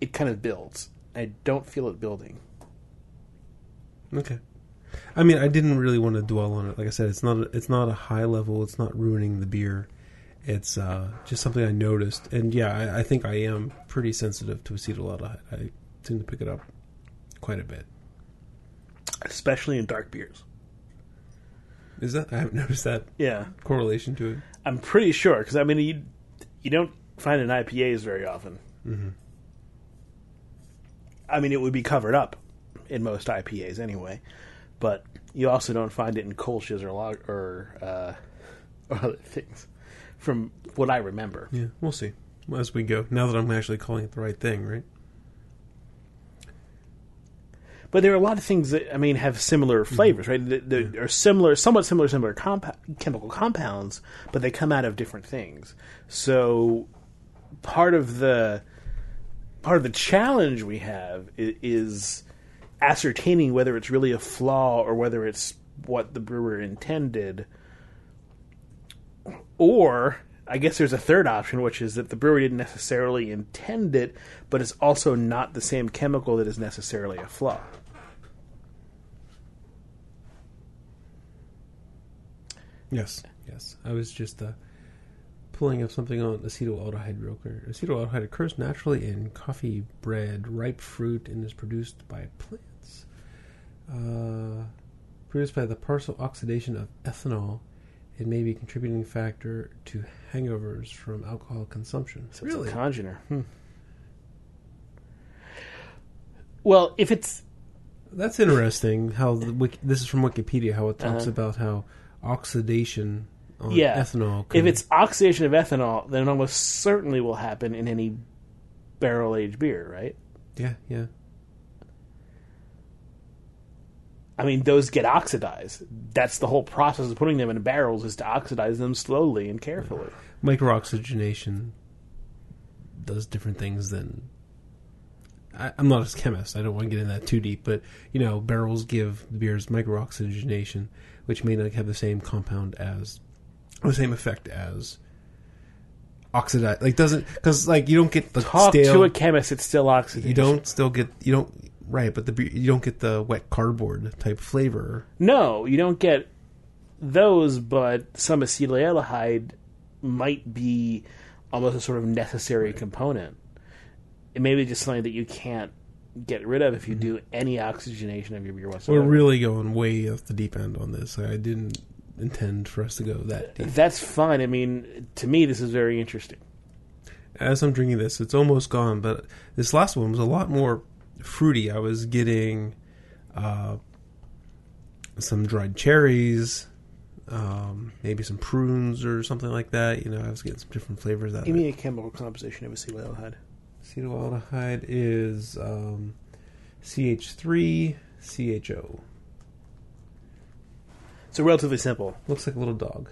it kind of builds. I don't feel it building. okay. I mean, I didn't really want to dwell on it. Like I said, it's not a, it's not a high level. It's not ruining the beer. It's uh, just something I noticed, and yeah, I, I think I am pretty sensitive to acetaldehyde. I tend to pick it up quite a bit. especially in dark beers. Is that I haven't noticed that Yeah, correlation to it. I'm pretty sure because I mean you you don't find an IPAs very often. Mm-hmm. I mean, it would be covered up in most IPAs anyway, but you also don't find it in Kolsch's or log or uh, or other things. From what I remember, Yeah, we'll see as we go. Now that I'm actually calling it the right thing, right? But there are a lot of things that I mean have similar mm-hmm. flavors, right? That, are similar, somewhat similar, similar chemical compounds, but they come out of different things. So part of the part of the challenge we have is, is ascertaining whether it's really a flaw or whether it's what the brewer intended. Or I guess there's a third option, which is that the brewer didn't necessarily intend it, but it's also not the same chemical that is necessarily a flaw. Yes, yes. I was just uh, pulling up something on acetaldehyde real quick. Acetaldehyde occurs naturally in coffee, bread, ripe fruit, and is produced by plants. Uh, produced by the partial oxidation of ethanol It may be a contributing factor to hangovers from alcohol consumption. So it's a congener. Hmm. Well, if it's That's interesting. How the this is from Wikipedia. How it talks Uh-huh. about how oxidation on yeah, ethanol. if it's oxidation of ethanol, then it almost certainly will happen in any barrel aged beer, right? yeah, yeah. I mean, those get oxidized. That's the whole process of putting them in barrels is to oxidize them slowly and carefully. microoxygenation does different things than. I, I'm not a chemist. I don't want to get in that too deep, but you know, barrels give the beers microoxygenation, which may not have the same compound as, or the same effect as oxidize. Like doesn't because like you don't get the Talk stale. to a chemist; it's still oxidation. you don't still get you don't right, but the you don't get the wet cardboard type flavor. No, you don't get those, but some acetaldehyde might be almost a sort of necessary component. It may be just something that you can't get rid of if you do any oxygenation of your beer We're really going way off the deep end on this. I didn't intend for us to go that deep. That's fine. I mean, to me, this is very interesting. as I'm drinking this, it's almost gone. But this last one was a lot more fruity. I was getting uh, some dried cherries, um, maybe some prunes or something like that. You know, I was getting some different flavors out Give me a chemical composition of acetaldehyde. Acetaldehyde is um, CH3 CHO. So relatively simple. Looks like a little dog.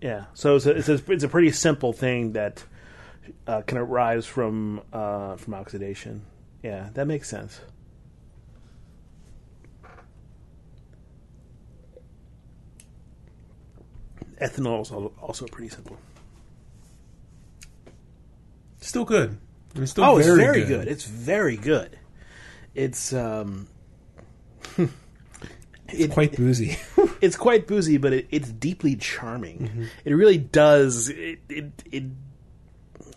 Yeah. So it's a, it's a, it's a pretty simple thing that uh, can arise from uh, from oxidation. Yeah, that makes sense. Ethanol is also pretty simple. Still good. I mean, still oh, very it's very good. good. It's very good. It's um, It's quite boozy. it's quite boozy, but it, it's deeply charming. Mm-hmm. It really does. It, it it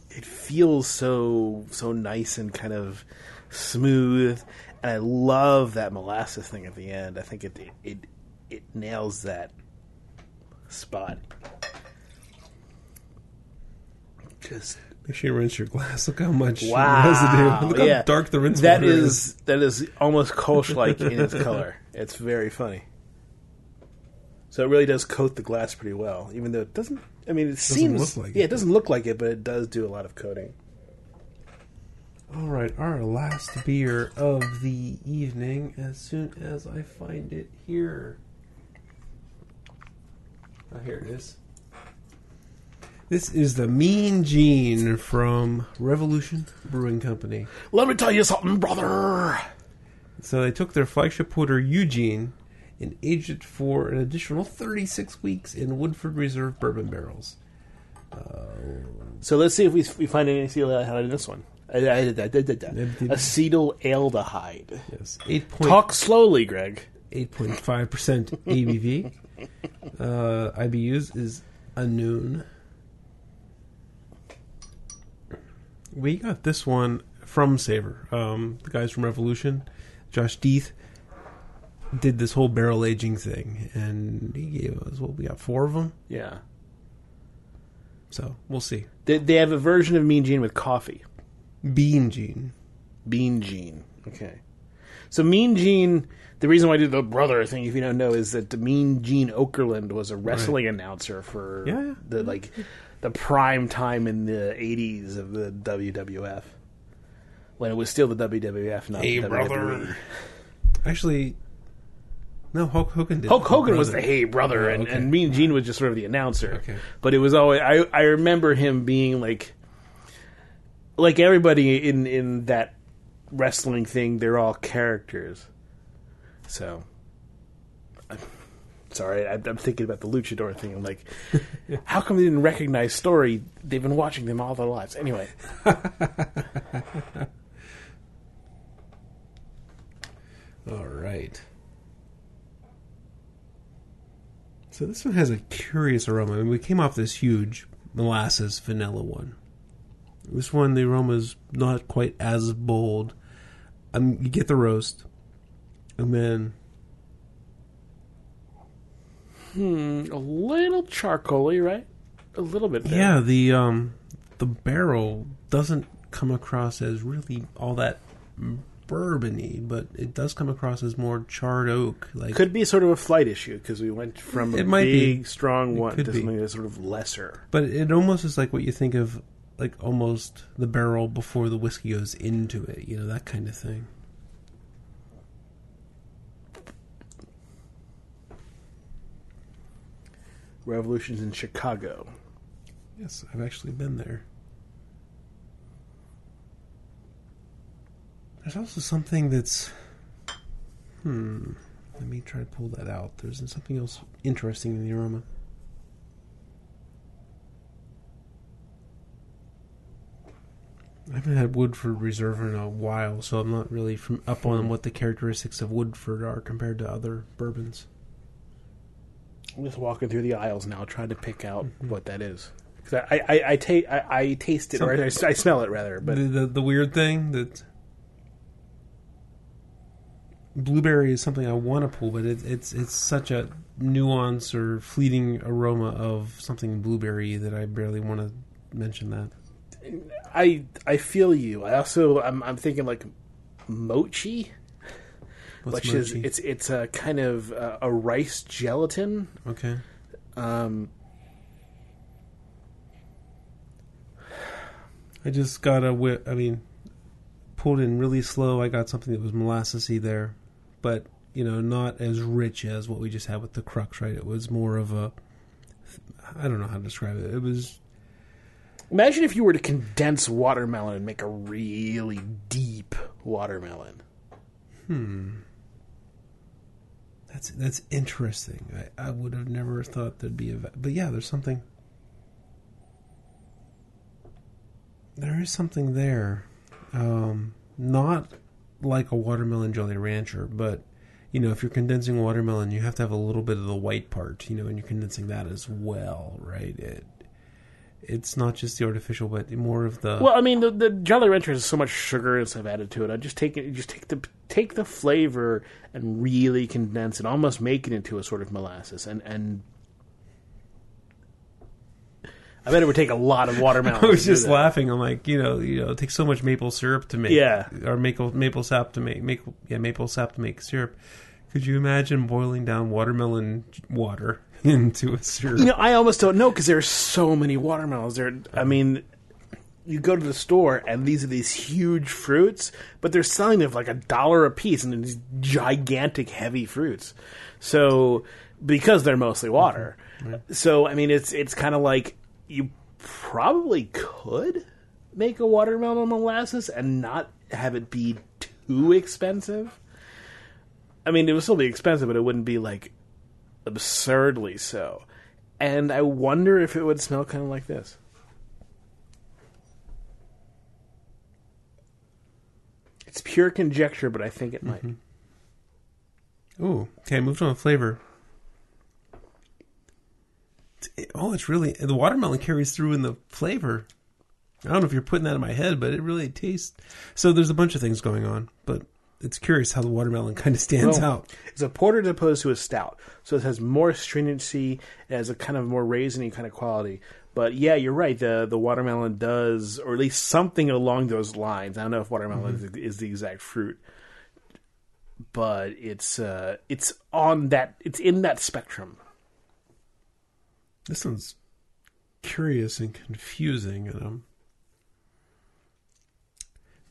it feels so so nice and kind of smooth, and I love that molasses thing at the end. I think it it it, it nails that spot. Just Make sure you rinse your glass. Look how much wow, residue. Look how yeah. dark the rinse That water is that is almost Kolsch like in its color. It's very funny. So it really does coat the glass pretty well, even though it doesn't. I mean, it seems look like yeah, it. it doesn't look like it, but it does do a lot of coating. All right, our last beer of the evening. As soon as I find it here, oh, here it is. This is the Mean Gene from Revolution Brewing Company. Let me tell you something, brother. So they took their flagship porter Eugene and aged it for an additional 36 weeks in Woodford Reserve bourbon barrels. So let's see if we, we find any acetaldehyde in this one. Uh, uh, uh, uh, uh, uh, Acetaldehyde. Yes, eight point Talk slowly, Greg. eight point five percent ABV. Uh, IBUs is a We got this one from Savor. Um, the guys from Revolution, Josh Deth, did this whole barrel aging thing, and he gave us what we got four of them. Yeah. So we'll see. They, they have a version of Mean Gene with coffee. Bean Gene. Bean Gene. Okay. So Mean Gene, the reason why I did the brother thing, if you don't know, is that Mean Gene Okerlund was a wrestling announcer for Yeah, yeah. the like the prime time in the '80s of the WWF when it was still the WWF, not Hey, the brother. WWE. Actually, no. Hulk Hogan did. Hulk Hogan was the hey brother, Oh, and, okay. and Mean Gene was just sort of the announcer. Okay. But it was always I I remember him being like like everybody in in that wrestling thing. They're all characters. So. Sorry, I- I'm thinking about the luchador thing. I'm like, how come they didn't recognize Story? They've been watching them all their lives. Anyway, All right. So this one has a curious aroma. I mean, we came off this huge molasses vanilla one. This one, the aroma is not quite as bold. Um, you get the roast, and then Hmm, a little charcoaly, right? A little bit. there. Yeah, the um, the barrel doesn't come across as really all that bourbony, but it does come across as more charred oak. Like Could be sort of a flight issue because we went from a It might be. strong one to something that's sort of lesser. But it almost is like what you think of, like almost the barrel before the whiskey goes into it. You know that kind of thing. Revolutions in Chicago. Yes, I've actually been there. There's also something that's. Hmm. Let me try to pull that out. There's something else interesting in the aroma. I haven't had Woodford Reserve in a while, so I'm not really from up on what the characteristics of Woodford are compared to other bourbons. I'm just walking through the aisles now, trying to pick out Mm-hmm. what that is. Because I, I, I, ta- I, I taste it, or I, I smell it rather. But the, the the weird thing that blueberry is something I want to pull, but it, it's it's such a nuance or fleeting aroma of something blueberry that I barely want to mention that. I, I feel you. I also, I'm, I'm thinking like mochi, What's which is mochi? it's it's a kind of uh, a rice gelatin. okay. Um, I just got a whip. I mean, pulled in really slow. I got something that was molassesy there, but you know, not as rich as what we just had with the crux. Right? It was more of a. I don't know how to describe it. It was imagine if you were to condense watermelon and make a really deep watermelon. That's that's interesting. I, I would have never thought there'd be a, but yeah, there's something. There is something there, um, not like a watermelon Jolly Rancher, but you know, if you're condensing watermelon, you have to have a little bit of the white part, you know, and you're condensing that as well, right? It, it's not just the artificial, but more of the. Well, I mean, the, the Jolly Rancher has so much sugar and stuff added to it. I just take it, just take the take the flavor and really condense it, almost make it into a sort of molasses. And and I bet it would take a lot of watermelon. I was just laughing. I'm like, you know, you know, it takes so much maple syrup to make, Yeah. or maple maple sap to make, maple yeah, maple sap to make syrup. Could you imagine boiling down watermelon water into a syrup? You know, I almost don't know because there's so many watermelons. There, I mean, you go to the store and these are these huge fruits, but they're selling them for like a dollar a piece, and these gigantic, heavy fruits. So because they're mostly water, mm-hmm. so I mean, it's it's kind of like you probably could make a watermelon molasses and not have it be too expensive. I mean, it would still be expensive, but it wouldn't be like absurdly so. And I wonder if it would smell kind of like this. It's pure conjecture, but I think it might. Mm-hmm. Ooh, okay. Moved on to flavor. Oh, it's really the watermelon carries through in the flavor. I don't know if you're putting that in my head, but it really tastes. So there's a bunch of things going on, but it's curious how the watermelon kind of stands Well, out. It's a porter as opposed to a stout, so it has more stringency. It has a kind of more raisiny kind of quality. But yeah, you're right. The the watermelon does, or at least something along those lines. I don't know if watermelon is, is the exact fruit, but it's uh, it's on that. It's in that spectrum. This one's curious and confusing, and um,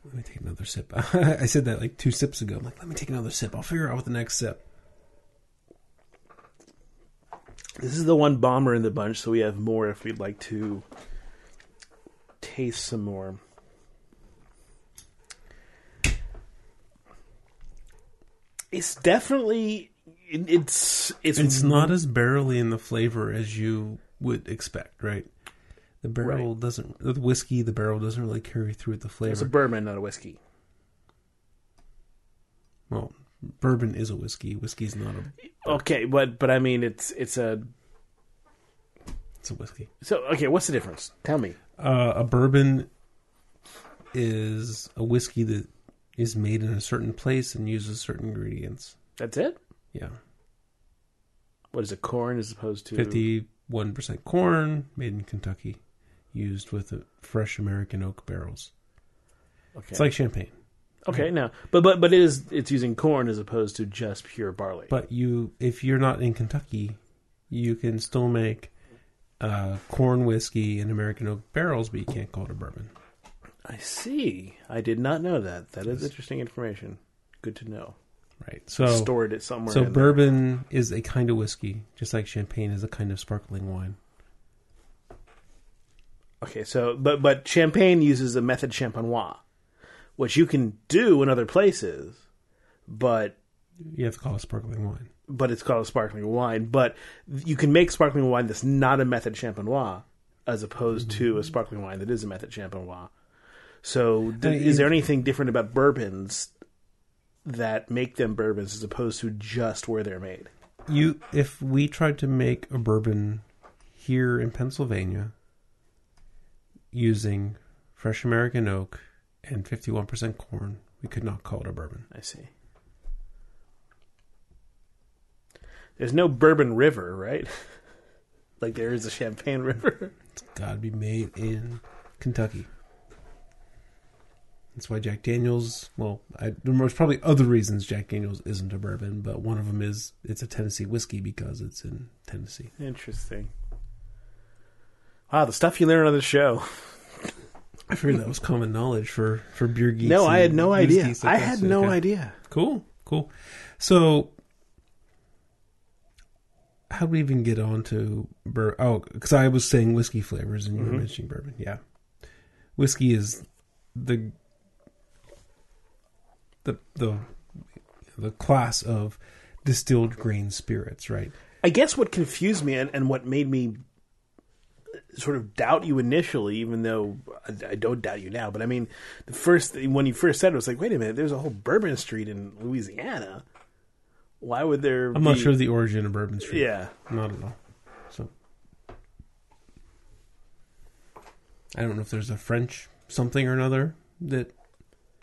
let me take another sip. I said that like two sips ago. I'm like, let me take another sip. I'll figure out what the next sip. This is the one bomber in the bunch, so we have more if we'd like to taste some more. It's definitely it's it's It's not as barrely in the flavor as you would expect, right? The barrel doesn't. The whiskey, the barrel doesn't really carry through with the flavor. it's a bourbon, not a whiskey. well, bourbon is a whiskey. Whiskey's not a. Okay, but but I mean it's it's a It's a whiskey. so okay. What's the difference? Tell me. Uh, a bourbon is a whiskey that is made in a certain place and uses certain ingredients. That's it. Yeah. What is it? Corn as opposed to Fifty-one percent corn, made in Kentucky, used with fresh American oak barrels. Okay. It's like champagne, okay, now, but but but it is it's using corn as opposed to just pure barley. but you, if you're not in Kentucky, you can still make uh, corn whiskey in American oak barrels, but you can't call it a bourbon. I see. I did not know that. That is interesting information. Good to know. Right. So Stored it somewhere. So bourbon is a kind of whiskey, just like champagne is a kind of sparkling wine. Okay, so but but champagne uses a method champenois, which you can do in other places, but You have to call it sparkling wine. but it's called a sparkling wine. But you can make sparkling wine that's not a method champenois, as opposed to a sparkling wine that is a method champenois. So, d- Uh, is there anything different about bourbons that make them bourbons as opposed to just where they're made? You, if we tried to make a bourbon here in Pennsylvania using fresh American oak and fifty-one percent corn, we could not call it a bourbon. I see. There's no Bourbon River, right? like there is a Champagne River. It's got to be made in Kentucky. That's why Jack Daniels. Well, I, there's probably other reasons Jack Daniels isn't a bourbon, but one of them is it's a Tennessee whiskey because it's in Tennessee. Interesting. Wow, the stuff you learn on the show. I figured that was common knowledge for for beer geeks. No, I had no idea. like I had no Okay. idea. Cool, cool. So, how do we even get on to bur? Oh, because I was saying whiskey flavors and you were Mhm. mentioning bourbon. Yeah, whiskey is the the the the class of distilled grain spirits, right? I guess what confused me and, and what made me sort of doubt you initially, even though I, I don't doubt you now, but I mean, the first when you first said it, I was like, wait a minute, there's a whole Bourbon Street in Louisiana. Why would there? I'm not be- sure the origin of Bourbon Street. Yeah, Not at all. So I don't know if there's a French something or another that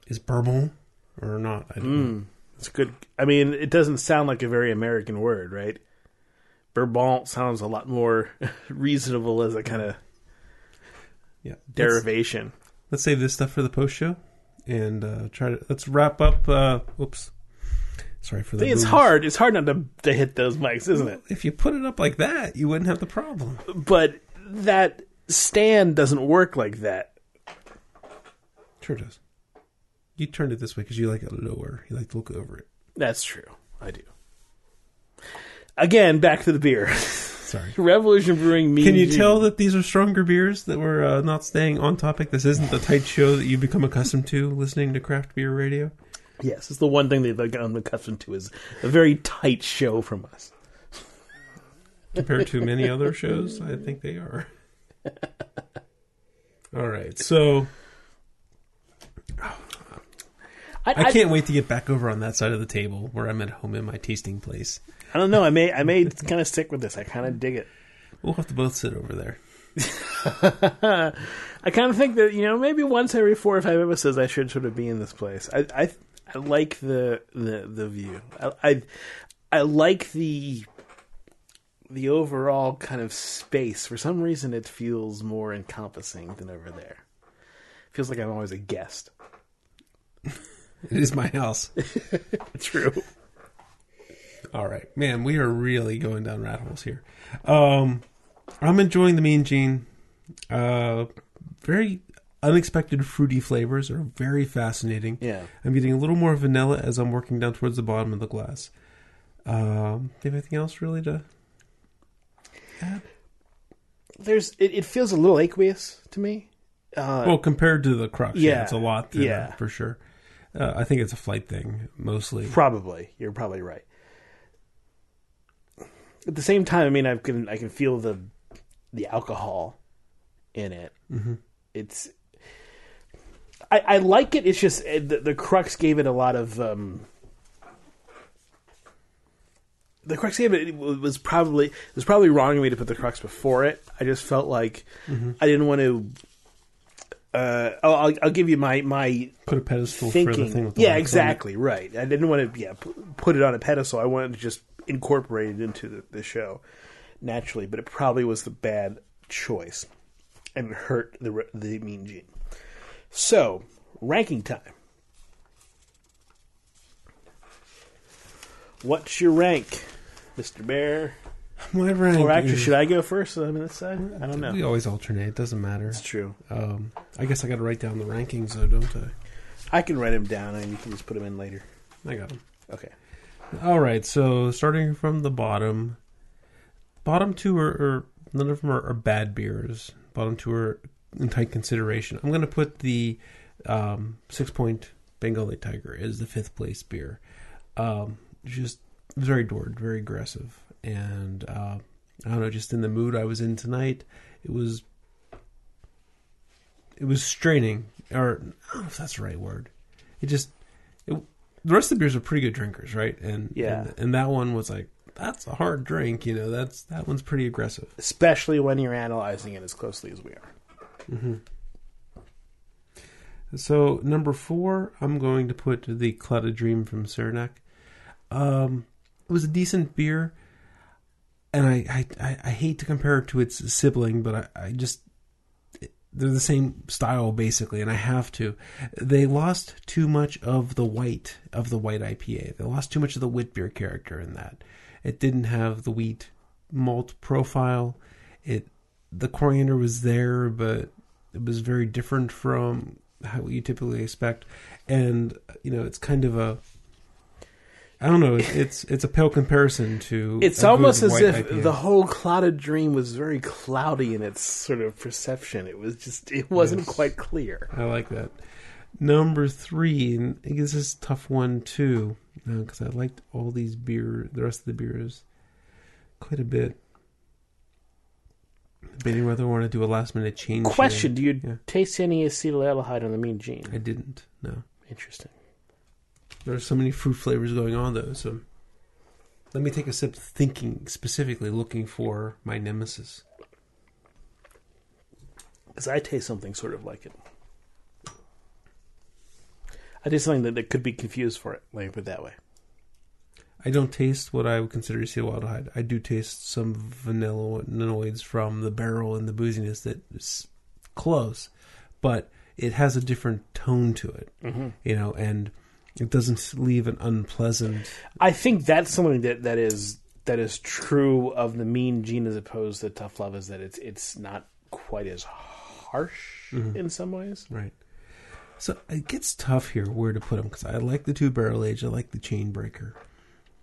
is bourbon or not. I don't know. mm, it's good. I mean, it doesn't sound like a very American word, right? Bourbon sounds a lot more reasonable as a kind of Yeah. Let's, derivation. let's save this stuff for the post show and uh, try to let's wrap up. Uh, oops, sorry for the. it's hard. It's hard not to, to hit those mics, isn't it? If you put it up like that, you wouldn't have the problem. But that stand doesn't work like that. Sure does. You turned it this way because you like it lower. You like to look over it. That's true. I do. Again, back to the beer. Sorry. Revolution Brewing Mean Can you Gene. tell that these are stronger beers that we're uh, not staying on topic? This isn't the tight show that you become accustomed to listening to craft beer radio. Yes, it's the one thing they've gotten accustomed to is a very tight show from us. Compared to many other shows, I think they are. All right, so I can't wait to get back over on that side of the table where I'm at home in my tasting place. I don't know. I may. I may kind of stick with this. I kind of dig it. We'll have to both sit over there. I kind of think that you know maybe once every four or five episodes I should sort of be in this place. I I, I like the the the view. I, I I like the the overall kind of space. For some reason, it feels more encompassing than over there. Feels like I'm always a guest. It is my house. True. All right, man, we are really going down rat holes here. Um, I'm enjoying the Mean Gene. Uh, very unexpected fruity flavors are very fascinating. Yeah. I'm getting a little more vanilla as I'm working down towards the bottom of the glass. Um, do you have anything else really to add? There's. It, it feels a little aqueous to me. Uh, Well, compared to the crux, yeah, yeah, it's a lot yeah. for sure. Uh, I think it's a flight thing mostly. Probably, you're probably right. At the same time, I mean, I can I can feel the the alcohol in it. Mm-hmm. It's I, I like it. It's just uh, the, the crux gave it a lot of. Um, the crux gave it, it was probably it was probably wrong of me to put the crux before it. I just felt like I didn't want to. Uh, I'll, I'll, give you my my Put a pedestal for the thinking. thing with the yeah, exactly right. I didn't want to yeah pu- put it on a pedestal. I wanted to just incorporated into the, the show naturally, but it probably was the bad choice and hurt the the Mean Gene. So, ranking time. What's your rank, Mister Bear? My rank. Or actually, is- should I go first? I'm on this side. I don't know. We always alternate. It doesn't matter. It's true. Um, I guess I got to write down the rankings, though, don't I? I can write them down, and you can just put them in later. I got them. Okay. All right. So starting from the bottom, bottom two are, are none of them are, are bad beers. Bottom two are in tight consideration. I'm going to put the um, Sixpoint Bengali Tiger as the fifth place beer. Um, just very doored, very aggressive, and uh, I don't know. Just in the mood I was in tonight, it was it was straining, or I don't know if that's the right word. It just the rest of the beers are pretty good drinkers, right? And Yeah. and, and that one was like that's a hard drink, you know. That's that one's pretty aggressive. Especially when you're analyzing it as closely as we are. So number four, I'm going to put the Clouded Dream from Saranac. Um, it was a decent beer, and I I, I, I hate to compare it to its sibling, but I, I just they're the same style basically, and I have to. They lost too much of the white of the white IPA. They lost too much of the wit beer character in that. It didn't have the wheat malt profile. It the coriander was there, but it was very different from how you typically expect. And you know, it's kind of a I don't know. It's it's a pale comparison to. It's almost as if IPA. the whole clouded dream was very cloudy in its sort of perception. It was just, it wasn't Yes. quite clear. I like that. Number three, and I guess this is a tough one too, uh, because I liked all these beer, the rest of the beers, quite a bit. Debating whether I want to do a last minute change. Question: Do you Yeah. taste any acetaldehyde on the Mean Gene? I didn't. No, Interesting. There's so many fruit flavors going on though. So let me take a sip, thinking specifically, looking for my nemesis. Because I taste something sort of like it. I taste something that, that could be confused for it. Let me put it that way. I don't taste what I would consider acetaldehyde I do taste some vanilla vanillinoids from the barrel and the booziness that is close, but it has a different tone to it, Mm-hmm. you know, and it doesn't leave an unpleasant. I think that's something that, that is that is true of the Mean Gene as opposed to Tough Love. Is that it's it's not quite as harsh mm-hmm. in some ways. Right. So it gets tough here where to put them because I like the two barrel age. I like the chain breaker.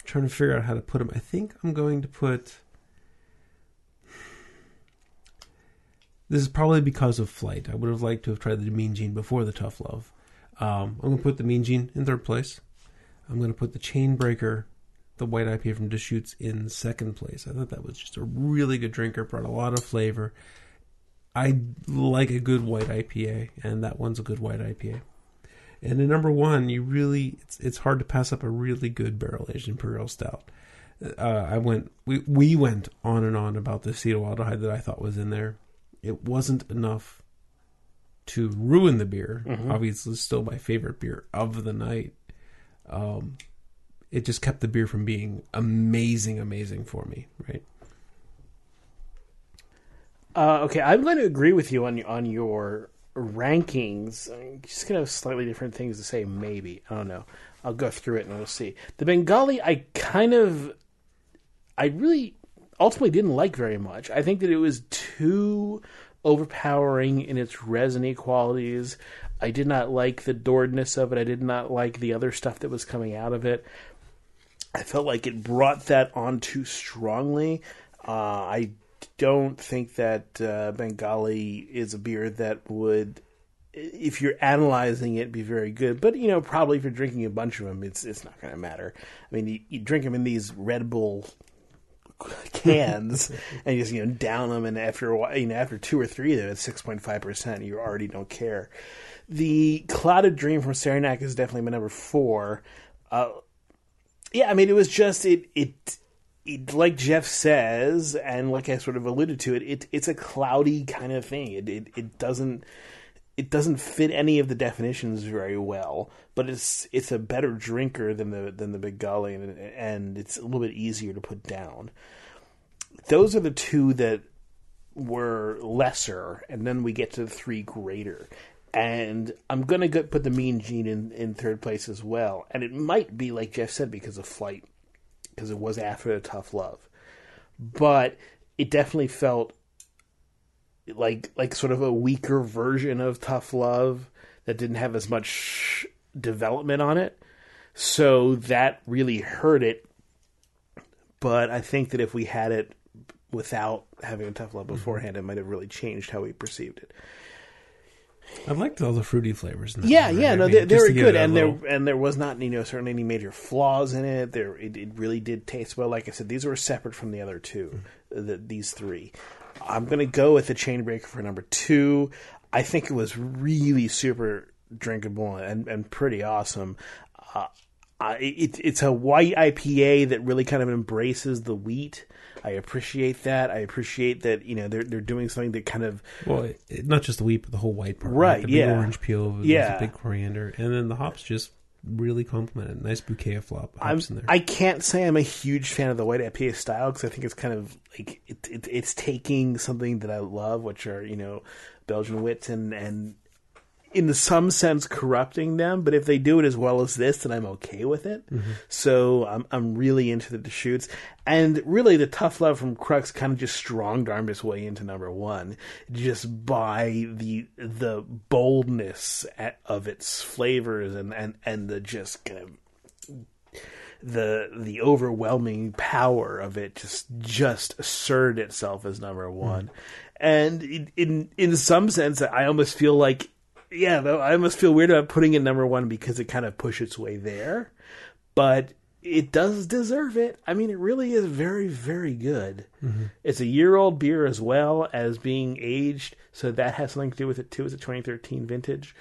trying to figure out how to put them. I think I'm going to put. This is probably because of flight. I would have liked to have tried the Mean Gene before the Tough Love. Um, I'm going to put the Mean Gene in third place. I'm going to put the Chain Breaker, the white IPA from Deschutes, in second place. I thought that was just a really good drinker, brought a lot of flavor. I like a good white IPA, and that one's a good white IPA. And in number one, you really it's it's hard to pass up a really good barrel aged imperial stout. Uh, I went we we went on and on about the acetaldehyde that I thought was in there. It wasn't enough to ruin the beer. Obviously, still my favorite beer of the night. Um, it just kept the beer from being amazing, amazing for me. Right? Uh, okay, I'm going to agree with you on on your rankings. I'm just going to have slightly different things to say. Maybe I don't know. I'll go through it and we'll see. The Bengali, I kind of, I really ultimately didn't like very much. I think that it was too overpowering in its resiny qualities. I did not like the dooredness of it. I did not like the other stuff that was coming out of it. I felt like it brought that on too strongly. Uh, I don't think that uh, Bengali is a beer that would, if you're analyzing it, be very good. But you know, probably if you're drinking a bunch of them, it's it's not going to matter. I mean, you, you drink them in these Red Bull cans and you just you know down them, and after a while, you know, after two or three of them, five percent. You already don't care. The Clouded Dream from Saranac is definitely my number four. Uh, yeah, I mean, it was just it it. It, like Jeff says, and like I sort of alluded to it, it it's a cloudy kind of thing. It, it it doesn't it doesn't fit any of the definitions very well, but it's it's a better drinker than the than the Bengali, and, and it's a little bit easier to put down. Those are the two that were lesser, and then we get to the three greater. And I'm gonna go put the Mean Gene in, in third place as well, and it might be like Jeff said because of flight, because it was after the tough love, but it definitely felt like like sort of a weaker version of tough love that didn't have as much development on it, so that really hurt it. But I think that if we had it without having a tough love mm-hmm. beforehand, it might have really changed how we perceived it. I liked all the fruity flavors. In that Yeah, one, yeah, no, I mean, they, they were good, and little- there and there was not you know certainly any major flaws in it. There, it, it really did taste well. Like I said, these were separate from the other two, mm-hmm. the, these three. I'm gonna go with the chain breaker for number two. I think it was really super drinkable and and pretty awesome. Uh, it, it's a white IPA that really kind of embraces the wheat. I appreciate that. I appreciate that you know they're they're doing something that kind of Well, it, not just the wheat, but the whole white part. Right, The big yeah. orange peel. Yeah. big coriander, and then the hops just really complemented. Nice bouquet of flop I'm, in there. I can't say I'm a huge fan of the white IPA style because I think it's kind of like it, it, it's taking something that I love, which are you know Belgian wits and and in some sense corrupting them. But if they do it as well as this, then I'm okay with it. Mm-hmm. So I'm I'm really into the Deschutes, and really the tough love from Crux kind of just strong armed its way into number one, just by the the boldness at, of its flavors and and and the just kind of the the overwhelming power of it just just asserted itself as number one, mm-hmm. and in, in in some sense, I almost feel like yeah, though I almost feel weird about putting it number one because it kind of pushed its way there, but it does deserve it. I mean, it really is very very good. Mm-hmm. It's a year old beer as well as being aged, so that has something to do with it too. It's a 2013 vintage.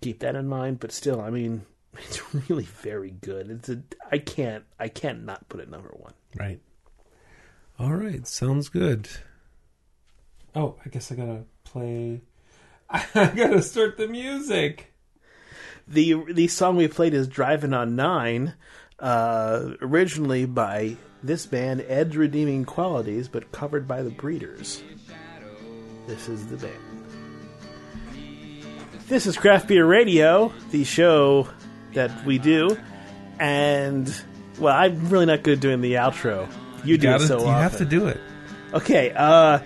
Keep that in mind, but still, I mean, it's really very good. It's a I can't I can't not put it number one. right. All right. Sounds good. Oh, I guess I gotta play. I gotta start the music. The the song we played is "Driving on Nine, uh, originally by this band Ed's Redeeming Qualities, but covered by the Breeders. This is the band. This is Craft Beer Radio, the show that we do, and well, I'm really not good at doing the outro. You do Gotta, it so you often. have to do it. Okay, uh,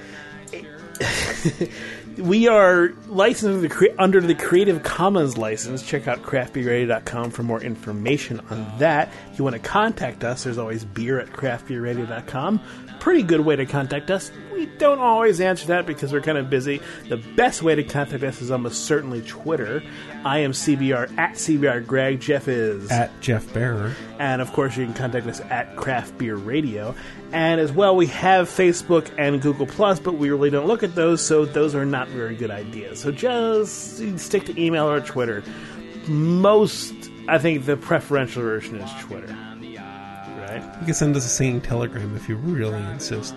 we are licensed under the, cre- under the Creative Commons license. Check out craftbeerradio.com for more information on that. If you want to contact us, there's always beer at craftbeerradio.com. Pretty good way to contact us. We don't always answer that because we're kind of busy. The best way to contact us is almost certainly Twitter. I am CBR at CBR Greg. Jeff is At Jeff Bearer. and of course, you can contact us at Craft Beer Radio. And as well, we have Facebook and Google Plus, but we really don't look at those, so those are not very good ideas. So just stick to email or Twitter. Most, I think, the preferential version is Twitter. Right? You can send us a singing telegram if you really insist.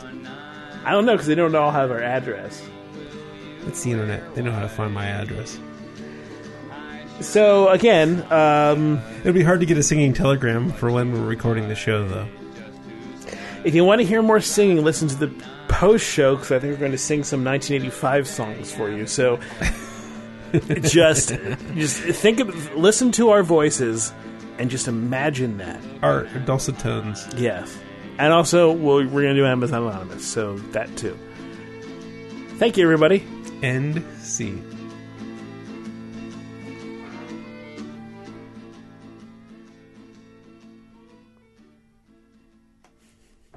I don't know because they don't all have our address. It's the internet. They know how to find my address. So again, um, It'd be hard to get a singing telegram for when we're recording the show, though. If you want to hear more singing, listen to the post show because I think we're going to sing some 1985 songs for you. So just just think of listen to our voices and just imagine that. Our dulcet tones. Yes, and also we'll, we're going to do Amazon Anonymous, so that too. Thank you, everybody. End scene.